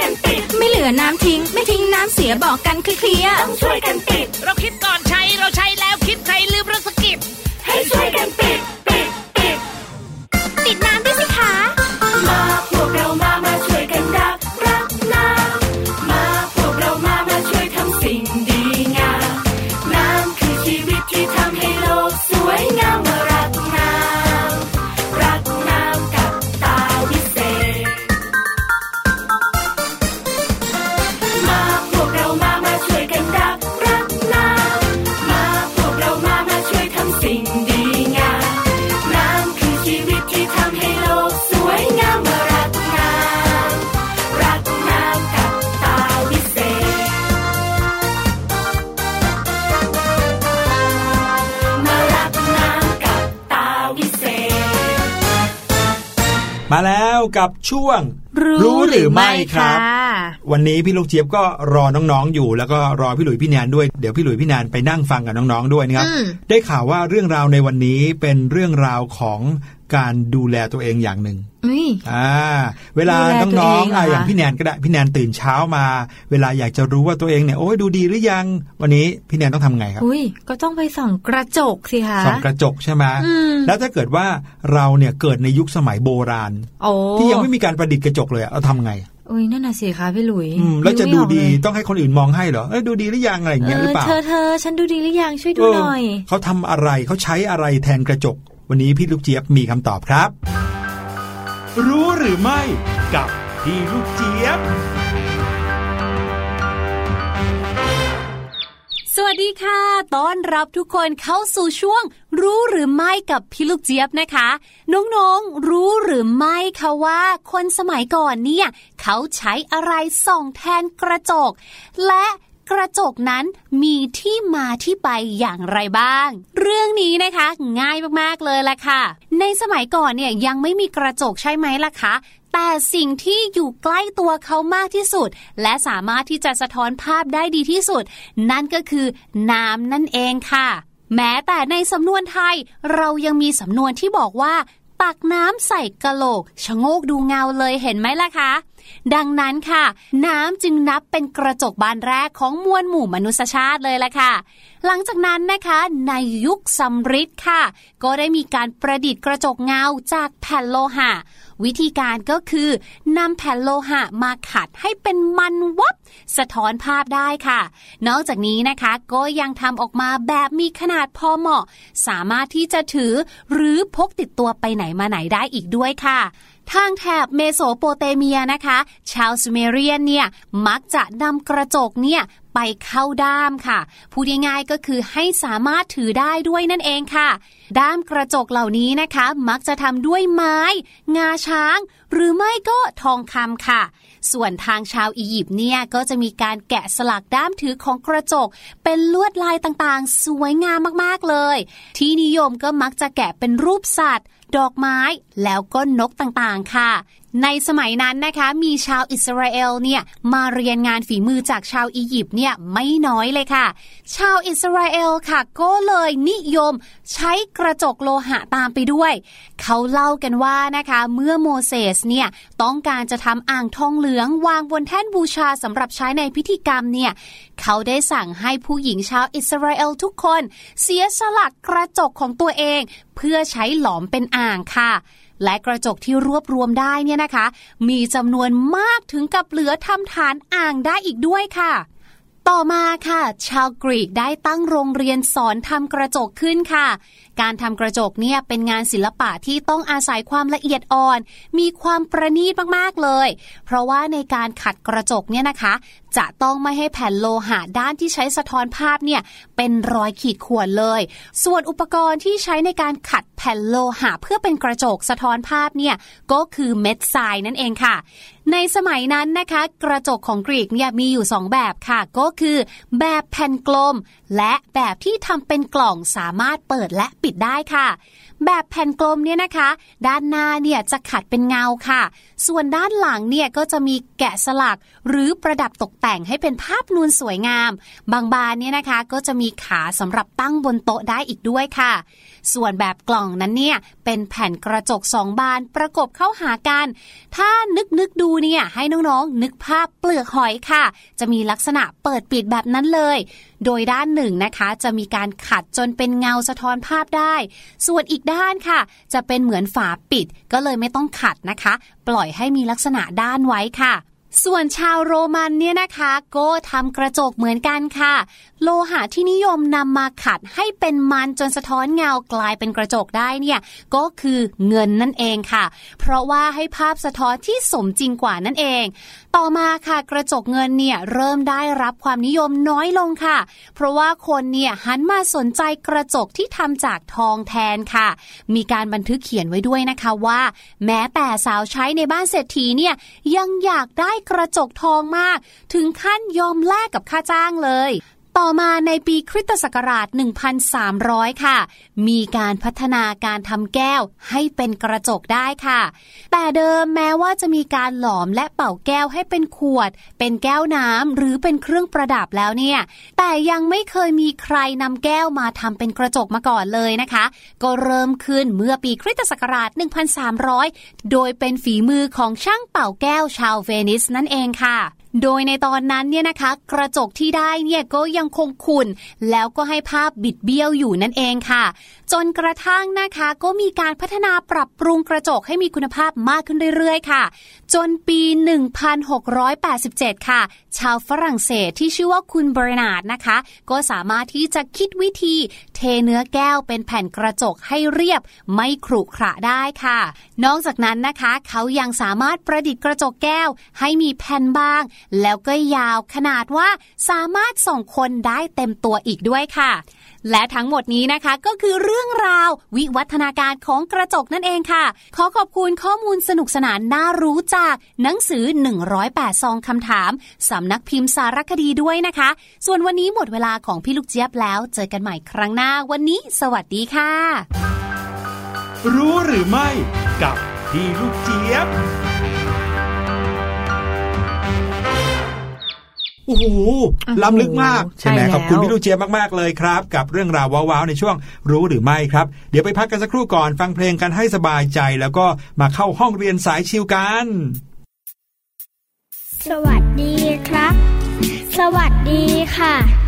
กับช่วง รู้หรือไม่ค่ะวันนี้พี่ลูกเจี๊ยบก็รอน้องๆอยู่ แล้วก็รอพี่หลุยพี่แนนด้วยเดี๋ยวพี่หลุยพี่แนนไปนั่งฟังกับน้องๆด้วยนะครับอืมได้ข่าวว่าเรื่องราวในวันนี้เป็นเรื่องราวของการดูแลตัวเองอย่างหนึ่ง อุ้ยอ่า เวลาดูแลตัวน้องเองๆอะเหรออย่างพี่แนนก็ได้พี่แนนตื่นเช้ามา เวลาอยากจะรู้ว่าตัวเองเนี่ยโอ้ยดูดีหรือยัง วันนี้พี่แนนต้องทำไงครับอุ้ยก็ต้องไปส่องกระจกสิคะส่องกระจกใช่ไหมอืมแล้วถ้าเกิดว่าเราเนี่ยเกิดในยุคสมัยโบราณโอ้ที่ยังไม่มีการประดิษฐ์กระจกเลยอะเราทำไงอุ้ยนั่นน่ะสิคะพี่หลุยอืมแล้วจะนึกดูไม่ออกดีเลยต้องให้คนอื่นมองให้เหรอเอ้ยดูดีหรือยังอะไรอย่างเงี้ยหรือเปล่าเธอเธอฉันดูดีหรือยังช่วยดูหน่อยเออเขาทำอะไรเขาใช้อะไรแทนกระจก วันนี้พี่ลูกเจี๊ยบมีคำตอบครับ รู้หรือไม่กับพี่ลูกเจี๊ยบ สวัสดีค่ะ ต้อนรับทุกคนเข้าสู่ช่วง รู้หรือไม่กับพี่ลูกเจี๊ยบนะคะ น้องๆ รู้หรือไม่คะว่าคนสมัยก่อนเนี่ย เขาใช้อะไรส่องแทนกระจก และ กระจกนั้นมีที่มาที่ไปอย่างไรบ้าง เรื่องนี้นะคะ ง่ายมากๆเลยแหละค่ะ ในสมัยก่อนเนี่ยยังไม่มีกระจกใช่ไหมล่ะคะแต่สิ่งที่อยู่ใกล้ตัวเขามากที่สุด และสามารถที่จะสะท้อนภาพได้ดีที่สุด นั่นก็คือน้ำนั่นเองค่ะ แม้แต่ในสำนวนไทย เรายังมีสำนวนที่บอกว่าตักน้ำใส่กะโหลกชะโงกดูเงาเลยเห็นไหมล่ะคะ ดังนั้นค่ะ น้ำจึงนับเป็นกระจกบานแรกของมวลหมู่มนุษยชาติเลยละค่ะ หลังจากนั้นนะคะในยุคสำริดค่ะ ก็ได้มีการประดิษฐ์กระจกเงาจากแผ่นโลหะ วิธีการก็คือนำแผ่นโลหะมาขัดให้เป็นมันวับ สะท้อนภาพได้ค่ะ นอกจากนี้นะคะก็ยังทำออกมาแบบมีขนาดพอเหมาะ สามารถที่จะถือหรือพกติดตัวไปไหนมาไหนได้อีกด้วยค่ะ ทางแถบเมโสโปเตเมียนะคะ ชาวซูเมเรียนเนี่ยมักจะนำกระจกเนี่ยไปเข้าด้ามค่ะ พูดง่ายๆก็คือให้สามารถถือได้ด้วยนั่นเองค่ะ ด้ามกระจกเหล่านี้นะคะ มักจะทำด้วยไม้ งาช้าง หรือไม่ก็ทองคำค่ะ ส่วนทางชาวอียิปต์เนี่ยก็จะมีการแกะสลักด้ามถือของกระจก เป็นลวดลายต่างๆ สวยงามมากๆเลย ที่นิยมก็มักจะแกะเป็นรูปสัตว์ ดอกไม้แล้วก็นกต่างๆค่ะ ในสมัยนั้นนะคะมีชาวอิสราเอลเนี่ยมาเรียนงานฝีมือจากชาวอียิปต์เนี่ยไม่น้อยเลยค่ะ ชาวอิสราเอลค่ะ ก็เลยนิยมใช้กระจกโลหะตามไปด้วย เขาเล่ากันว่านะคะเมื่อโมเสสเนี่ยต้องการจะทำอ่างทองเหลืองวางบนแท่นบูชาสำหรับใช้ในพิธีกรรมเนี่ยเขาได้สั่งให้ผู้หญิงชาวอิสราเอลทุกคน เสียสละกระจกของตัวเอง เพื่อใช้หลอมเป็นอ่างค่ะ และกระจกที่รวบรวมได้เนี่ยนะคะ มีจำนวนมากถึงกับเหลือทำฐานอ่างได้อีกด้วยค่ะต่อมาค่ะ ชาวกรีกได้ตั้งโรงเรียนสอนทำกระจกขึ้นค่ะ การทำกระจกเนี่ยเป็นงานศิลปะที่ต้องอาศัยความละเอียดอ่อน มีความประณีตมากๆเลย เพราะว่าในการขัดกระจกเนี่ยนะคะ จะต้องไม่ให้แผ่นโลหะด้านที่ใช้สะท้อนภาพเนี่ยเป็นรอยขีดข่วนเลย ส่วนอุปกรณ์ที่ใช้ในการขัดแผ่นโลหะเพื่อเป็นกระจกสะท้อนภาพเนี่ยก็คือเม็ดทรายนั่นเองค่ะในสมัยนั้นนะคะ กระจกของกรีกเนี่ยมีอยู่ 2 แบบค่ะ ก็คือ แบบแผ่นกลม และแบบที่ทำเป็นกล่องสามารถเปิดและปิดได้ค่ะ แบบแผ่นกลมเนี่ยนะคะ ด้านหน้าเนี่ยจะขัดเป็นเงาค่ะ ส่วนด้านหลังเนี่ยก็จะมีแกะสลัก หรือประดับตกแต่งให้เป็นภาพนูนสวยงาม บางบานเนี่ยนะคะก็จะมีขาสำหรับตั้งบนโต๊ะได้อีกด้วยค่ะ ส่วนแบบกล่องนั้นเนี่ยเป็นแผ่นกระจกสองบานประกบเข้าหากัน ถ้านึกนึกดูเนี่ยให้น้องๆ นึกภาพเปลือกหอยค่ะ จะมีลักษณะเปิดปิดแบบนั้นเลย โดยด้านหนึ่งนะคะจะมีการขัดจนเป็นเงาสะท้อนภาพได้ ส่วนอีกด้านค่ะ จะเป็นเหมือนฝาปิดก็เลยไม่ต้องขัดนะคะ ปล่อยให้มีลักษณะด้านไว้ค่ะ ส่วนชาวโรมันเนี่ยนะคะ ก็ทำกระจกเหมือนกันค่ะ โลหะที่นิยมนำมาขัดให้เป็นมันจนสะท้อนเงากลายเป็นกระจกได้เนี่ยก็คือเงินนั่นเองค่ะ เพราะว่าให้ภาพสะท้อนที่สมจริงกว่านั่นเอง ต่อมาค่ะกระจกเงินเนี่ยเริ่มได้รับความนิยมน้อยลงค่ะ เพราะว่าคนเนี่ยหันมาสนใจกระจกที่ทำจากทองแทนค่ะ มีการบันทึกเขียนไว้ด้วยนะคะว่า แม้แต่สาวใช้ในบ้านเศรษฐีเนี่ยยังอยากได้กระจกทองมาก ถึงขั้นยอมแลกกับค่าจ้างเลย ต่อมาในปีคริสตศักราช 1,300 ค่ะ มีการพัฒนาการทำแก้วให้เป็นกระจกได้ค่ะ แต่เดิมแม้ว่าจะมีการหลอมและเป่าแก้วให้เป็นขวด เป็นแก้วน้ำหรือเป็นเครื่องประดับแล้วเนี่ย แต่ยังไม่เคยมีใครนำแก้วมาทำเป็นกระจกมาก่อนเลยนะคะ ก็เริ่มขึ้นเมื่อปีคริสตศักราช 1,300 โดยเป็นฝีมือของช่างเป่าแก้วชาวเวนิสนั่นเองค่ะ โดยในตอนนั้นเนี่ยนะคะ กระจกที่ได้เนี่ยก็ยังคงขุ่นแล้วก็ให้ภาพบิดเบี้ยวอยู่นั่นเองค่ะ จนกระทั่งนะคะก็มีการพัฒนาปรับปรุงกระจกให้มีคุณภาพมากขึ้นเรื่อยๆ ค่ะ จนปี 1687 ค่ะ ชาวฝรั่งเศสที่ชื่อว่าคุณเบรนาร์ดนะคะ ก็สามารถที่จะคิดวิธีเทเนื้อแก้วเป็นแผ่นกระจกให้เรียบไม่ขรุขระได้ค่ะ นอกจากนั้นนะคะ เขายังสามารถประดิษฐ์กระจกแก้วให้มีแผ่นบางแล้วก็ยาวขนาดว่าสามารถส่องคนได้เต็มตัวอีกด้วยค่ะ และทั้งหมดนี้นะคะก็คือเรื่องราววิวัฒนาการของกระจกนั่นเองค่ะ ขอขอบคุณข้อมูลสนุกสนานน่ารู้จากหนังสือ 108ซองคำถามสำนักพิมพ์สารคดีด้วยนะคะ ส่วนวันนี้หมดเวลาของพี่ลูกเจี๊ยบแล้ว เจอกันใหม่ครั้งหน้าวันนี้ สวัสดีค่ะ รู้หรือไม่กับพี่ลูกเจี๊ยบ โอ้โหล้ำลึกมากใช่ใช่ไหมแล้วขอบคุณพี่ลูกเจี๊ยบมากๆเลยครับ กับเรื่องราวว้าวๆในช่วงรู้หรือไม่ครับ เดี๋ยวไปพักกันสักครู่ก่อนฟังเพลงกันให้สบายใจ แล้วก็มาเข้าห้องเรียนสายชิวกัน สวัสดีครับ สวัสดีค่ะ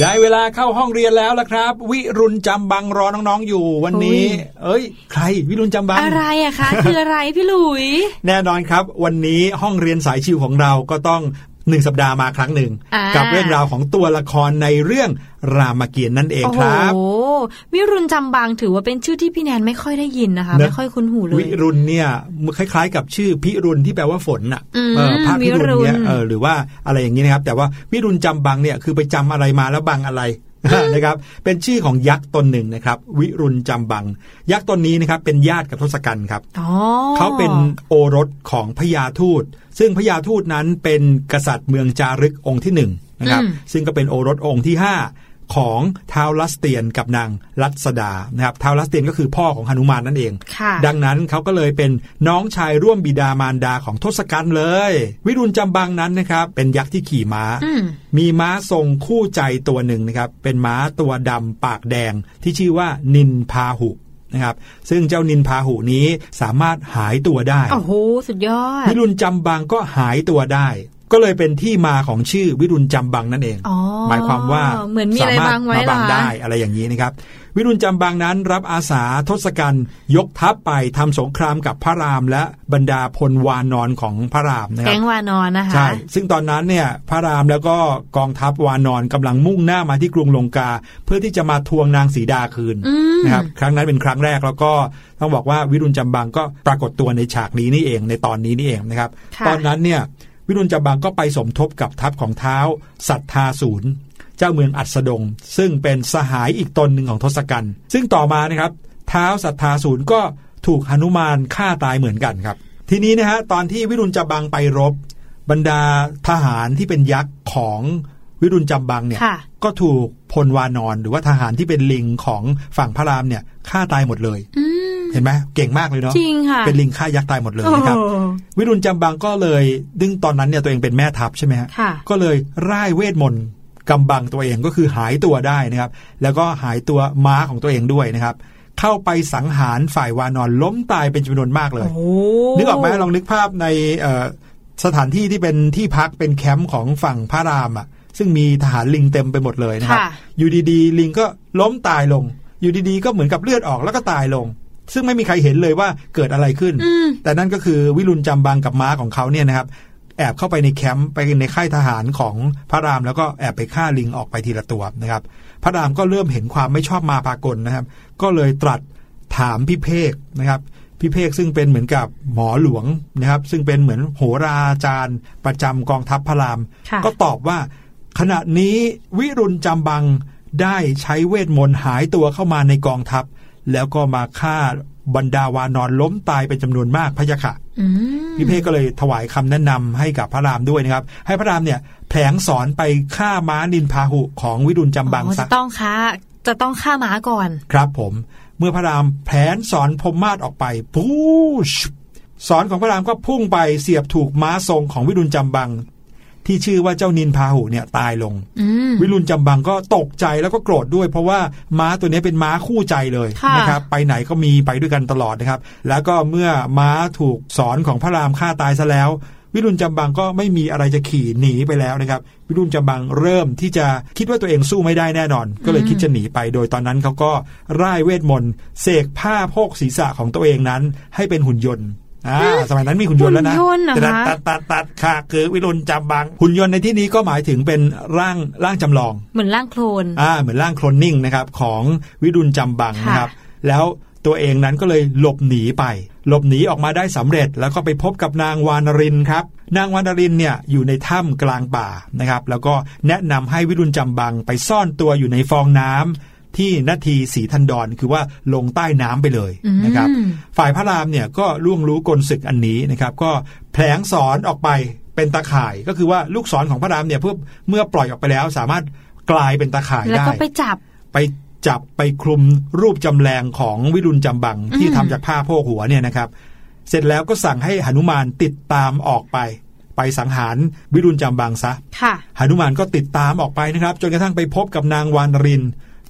ได้เวลาเข้าห้องเรียนแล้วละครับ วิรุณจำบังรอน้องๆอยู่วันนี้ เอ้ย ใคร วิรุณจำบัง อะไรอะคะ คืออะไรพี่หลุย แน่นอนครับ วันนี้ห้องเรียนสายชิวของเราก็ต้อง หนึ่งสัปดาห์มาครั้งหนึ่งอ่ากักับเรื่องราวของตัวละครในเรื่องรามเกียรติ์นั่นเองโอ้คโหรับวิรุณจำบางถือว่าเป็นชื่อที่พี่แนนไม่ค่อยได้ยินนะคะนะไม่ค่อยคุ้นหูเลย วิรุณเนี่ยคล้าย ๆ กับชื่อพิรุณที่แปลว่าฝนน่ะอืมเออพระพิรุณเนี่ยวิรุณเออหรือว่าอะไรอย่างนี้นะครับ แต่ว่าวิรุณจำบังเนี่ยคือไปจำอะไรมาแล้วบังอะไร นะครับเป็นชื่อของยักษ์ตนหนึ่งนะครับ วิรุณจำบัง ยักษ์ตนนี้นะครับเป็นญาติกับทศกัณฐ์ครับอ๋อเขาเป็นโอรสของพญาทูต ซึ่งพญาทูตนั้นเป็นกษัตริย์เมืองจารึกองค์ที่หนึ่งนะครับซึ่งก็เป็นโอรสองค์ที่ห้า ของท้าวลัสเตียนกับนางรัศดานะครับท้าวลัสเตียนก็คือพ่อของหนุมานนั่นเองค่ะดังนั้นเขาก็เลยเป็นน้องชายร่วมบิดามารดาของทศกัณฐ์เลย วิรุณจำบังนั้นนะครับ เป็นยักษ์ที่ขี่ม้าอืมมีม้าทรงคู่ใจตัวหนึ่งนะครับ เป็นม้าตัวดำปากแดงที่ชื่อว่านินพาหุนะครับซึ่งเจ้านินพาหุนี้สามารถหายตัวได้ โอ้โห สุดยอด วิรุณจำบังก็หายตัวได้ ก็เลยเป็นที่มาของชื่อวิรุณจำบังนั่นเองอ๋อหมายความว่าเหมือนมีอะไรสามารถบังไว้มาบังเหรอได้อะไรอย่างนี้นะครับ วิรุณจำบังนั้นรับอาสาทศกัณฐ์ยกทัพไปทำสงครามกับพระราม และบรรดาพลวานอนของพระรามนะครัแก๊บงวานอนนะคะใช่ซึ่งตอนนั้นเนี่ยพระรามแล้วก็กองทัพวานอนกำลังมุ่งหน้ามาที่กรุงลงกา เพื่อที่จะมาทวงนางสีดาคืนอืมนะครับครั้งนั้นเป็นครั้งแรกแล้วก็ต้องบอกว่าวิรุณจำบังก็ปรากฏตัวในฉากนี้นี่เองในตอนนี้นี่เองนะครับค่ะตอนนั้นเนี่ย วิรุณจำบังก็ไปสมทบกับทัพของเท้าสัทธาศูนย์เจ้าเมืองอัสดง ซึ่งเป็นสหายอีกตนหนึ่งของทศกัณฐ์ซึ่งต่อมานะครับเท้าสัทธาศูนย์ก็ถูกหนุมานฆ่าตายเหมือนกันครับ ทีนี้นะฮะตอนที่วิรุณจำบังไปรบ บรรดาทหารที่เป็นยักษ์ของวิรุณจำบังเนี่ยค่ะก็ถูกพลวานอนหรือว่าทหารที่เป็นลิงของฝั่งพระรามเนี่ยฆ่าตายหมดเลยอืม เห็นไหมเก่งมากเลยเนาะจริงค่ะเป็นลิงฆ่ายักษ์ตายหมดเลยนะครับโอ้วิรุณจำบังก็เลยดึงตอนนั้นเนี่ยตัวเองเป็นแม่ทัพใช่ไหมฮะค่ะก็เลยร่ายเวทมนต์กำบังตัวเองก็คือหายตัวได้นะครับ แล้วก็หายตัวม้าของตัวเองด้วยนะครับ เข้าไปสังหารฝ่ายวานอนล้มตายเป็นจำนวนมากเลยโอ้นึกออกไหมลองนึกภาพในเอ่อสถานที่ที่เป็นที่พักเป็นแคมป์ของฝั่งพระรามอะ ซึ่งมีทหารลิงเต็มไปหมดเลยนะครับค่ะอยู่ดีๆ ลิงก็ล้มตายลง อยู่ดีๆ ก็เหมือนกับเลือดออกแล้วก็ตายลง ซึ่งไม่มีใครเห็นเลยว่าเกิดอะไรขึ้นอืมแต่นั่นก็คือวิรุณจำบังกับม้าของเขาเนี่ยนะครับแอบเข้าไปในแคมป์ไปในค่ายทหารของพระรามแล้วก็แอบไปฆ่าลิงออกไปทีละตัวนะครับ พระรามก็เริ่มเห็นความไม่ชอบมาพากลนะครับ ก็เลยตรัสถามพิเภกนะครับพิเภกซึ่งเป็นเหมือนกับหมอหลวงนะครับ ซึ่งเป็นเหมือนโหราจารย์ ประจำกองทัพพระรามค่ะก็ตอบว่า ขณะนี้วิรุณจำบังได้ใช้เวทมนต์หายตัวเข้ามาในกองทัพ แล้วก็มาฆ่าบรรดาวานอนล้มตายเป็นจำนวนมากพะยะค่ะอืมพี่เพ่ก็เลยถวายคำแนะนำให้กับพระรามด้วยนะครับ ให้พระรามเนี่ยแผลงสอนไปฆ่าม้านินพาหุของวิรุณจำบังอ๋อซะจะต้องค้าจะต้องฆ่าหมาก่อน ครับผม เมื่อพระรามแผลนสอนพรหมมาศออกไปปูชสอนของพระรามก็พุ่งไปเสียบถูกม้าทรงของวิรุณจำบัง ที่ชื่อว่าเจ้านินพาหุเนี่ยตายลงอืมวิรุณจำบังก็ตกใจแล้วก็โกรธด้วย เพราะว่าม้าตัวนี้เป็นม้าคู่ใจเลยค่ะนะครับไปไหนก็มีไปด้วยกันตลอดนะครับ แล้วก็เมื่อม้าถูกสอนของพระรามฆ่าตายซะแล้ว วิรุณจำบังก็ไม่มีอะไรจะขี่หนีไปแล้วนะครับ วิรุณจำบังเริ่มที่จะคิดว่าตัวเองสู้ไม่ได้แน่นอน ก็เลยคิดจะหนีไปโดยตอนนั้นเขาก็ร่ายเวทมนต์เสกผ้าโพกศีรษะของตัวเองนั้น ให้เป็นหุ่นยนต์ อ่าสมัยนั้นมีหุ่นยนต์แล้วนะหุ่นยนต์เหรอคะตัดตัดตัดค่ะคือวิรุณจำบังหุ่นยนต์ในที่นี้ก็หมายถึงเป็นร่างร่างจำลอง เหมือนร่างโคลนอ่าเหมือนร่างโคลนนิ่งนะครับของวิรุณจำบังค่ะนะครับแล้วตัวเองนั้นก็เลยหลบหนีไป หลบหนีออกมาได้สำเร็จ แล้วก็ไปพบกับนางวานรินครับ นางวานรินเนี่ยอยู่ในถ้ำกลางป่านะครับ แล้วก็แนะนำให้วิรุณจำบังไปซ่อนตัวอยู่ในฟองน้ำ ที่นาทีสีทันดอนคือว่าลงใต้น้ำไปเลยนะครับอืมฝ่ายพระรามเนี่ยก็ล่วงรู้กลศึกอันนี้นะครับ ก็แผลงสอนออกไปเป็นตาข่ายก็คือว่าลูกศรของพระรามเนี่ยเพื่อเมื่อปล่อยออกไปแล้ว สามารถกลายเป็นตาข่ายแล้วได้ก็ไปจับไปจับไปคลุมรูปจำแรงของวิรุณจำบังที่อืมทำจากผ้าโพกหัวเนี่ยนะครับ เสร็จแล้วก็สั่งให้หนุมานติดตามออกไป ไปสังหารวิรุณจำบังซะค่ะหนุมานก็ติดตามออกไปนะครับ จนกระทั่งไปพบกับนางวานริน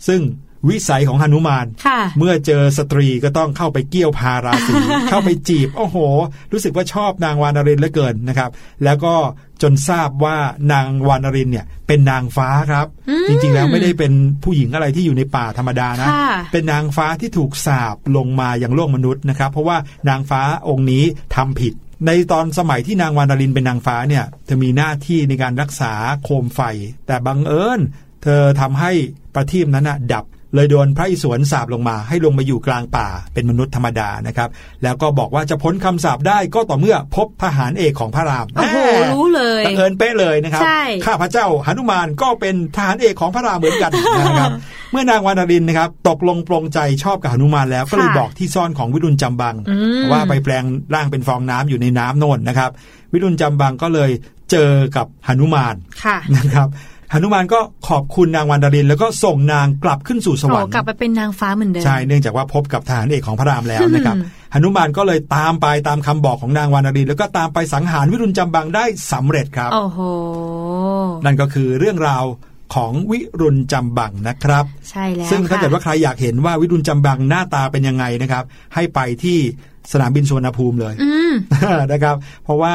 ซึ่งวิสัยของหนุมานค่ะเมื่อเจอสตรีก็ต้องเข้าไปเกี่ยวพาราสีเข้าไปจีบ โอ้โห รู้สึกว่าชอบนางวานรินเหลือเกินนะครับ แล้วก็จนทราบว่านางวานรินเนี่ย เป็นนางฟ้าครับอืมจริงๆแล้วไม่ได้เป็นผู้หญิงอะไรที่อยู่ในป่าธรรมดานะค่ะเป็นนางฟ้าที่ถูกสาบลงมาอย่างโลกมนุษย์นะครับ เพราะว่านางฟ้าองค์นี้ทำผิดในตอนสมัยที่นางวานารินเป็นนางฟ้าเนี่ยเธอมีหน้าที่ในการรักษาโคมไฟ แต่บังเอิญเธอทำให้ ประทีปนั้นนะดับเลยโดนพระอิศวรสาบลงมา ให้ลงมาอยู่กลางป่าเป็นมนุษย์ธรรมดานะครับ แล้วก็บอกว่าจะพ้นคำสาบได้ก็ต่อเมื่อพบทหารเอกของพระรามโอ้โหแหมรู้เลยบังเอิญเป๊ะเลยนะครับใช่ข้าพระเจ้าหนุมานก็เป็นทหารเอกของพระรามเหมือนกันนะครับ เมื่อนางวานารินนะครับ ตกลงปลงใจชอบกับหนุมานแล้วก็เลยค่ะบอกที่ซ่อนของวิรุณจำบังอืมว่าไปแปลงร่างเป็นฟองน้ำอยู่ในน้ำโน่นนะครับ วิรุณจำบังก็เลยเจอกับหนุมานค่ะนะครับ หนุมานก็ขอบคุณนางวานาริน แล้วก็ส่งนางกลับขึ้นสู่สวรโอ้รค์กลับไปเป็นนางฟ้าเหมือนเดิมใช่เนื่องจากว่าพบกับทหารเอกของพระรามแล้วนะครับอืมหนุมานก็เลยตามไปตามคำบอกของนางวานารินแล้วก็ตามไปสังหารวิรุณจำบังได้สำเร็จครับโอ้โหนั่นก็คือเรื่องราวของวิรุณจำบังนะครับ ใช่แล้วซึ่งถ้าค่ะเกิดว่าใครอยากเห็นว่าวิรุณจำบังหน้าตาเป็นยังไงนะครับ ให้ไปที่สนามบินสุวรรณภูมิเลยอืมนะครับ เพราะว่า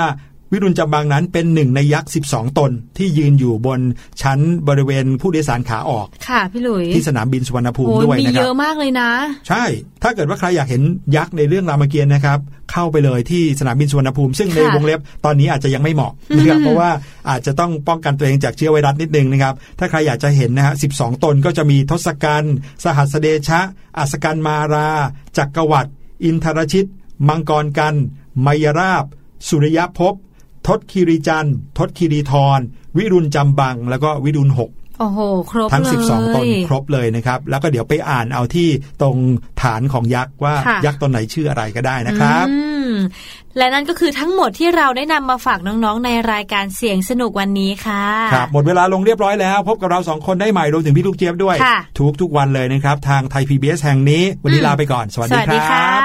วิรุณจำบังนั้นเป็นหนึ่งในยักษ์ 12 ตน ที่ยืนอยู่บนชั้นบริเวณผู้โดยสารขาออก ค่ะพี่หลุยที่สนามบินสุวรรณภูมิโอ้ด้วยมีนะคเยรับอะมากเลยนะ ใช่ ถ้าเกิดว่าใครอยากเห็นยักษ์ในเรื่องรามเกียรติ์นะครับ เข้าไปเลยที่สนามบินสุวรรณภูมิ ซึ่งในค่ะวงเล็บตอนนี้อาจจะยังไม่เหมาะนะครับอืมเพราะว่าอาจจะต้องป้องกันตัวเองจากเชื้อไวรัสนิดนึงนะครับ ถ้าใครอยากจะเห็นนะฮะ 12 ตนก็จะมีทศกัณฐ์สหัสเดชะอัสกันมารา จักรวรรดิอินทรชิต มังกรกันมยราบ สุริยภพ ทศคิริจันทร์ทศคิริธรวิรุณจำบัง แล้วก็วิรุณหกโอ้โหครบทั้งเลย12 ตนครบเลยนะครับ แล้วก็เดี๋ยวไปอ่านเอาที่ตรงฐานของยักษ์ว่าค่ะยักษ์ตนไหนชื่ออะไรก็ได้นะครับอืมและนั่นก็คือทั้งหมดที่เราได้นำมาฝากน้องๆ ในรายการเสียงสนุกวันนี้ค่ะ ครับหมดเวลาลงเรียบร้อยแล้ว พบกับเราสองคนได้ใหม่รวมถึงพี่ลูกเจี๊ยบด้วยค่ะทุกทุกๆวันเลยนะครับ ทางไทย PBS แห่งนี้ วันนี้อืมลาไปก่อน สวัสสดีวัสคดีรัค่ะบ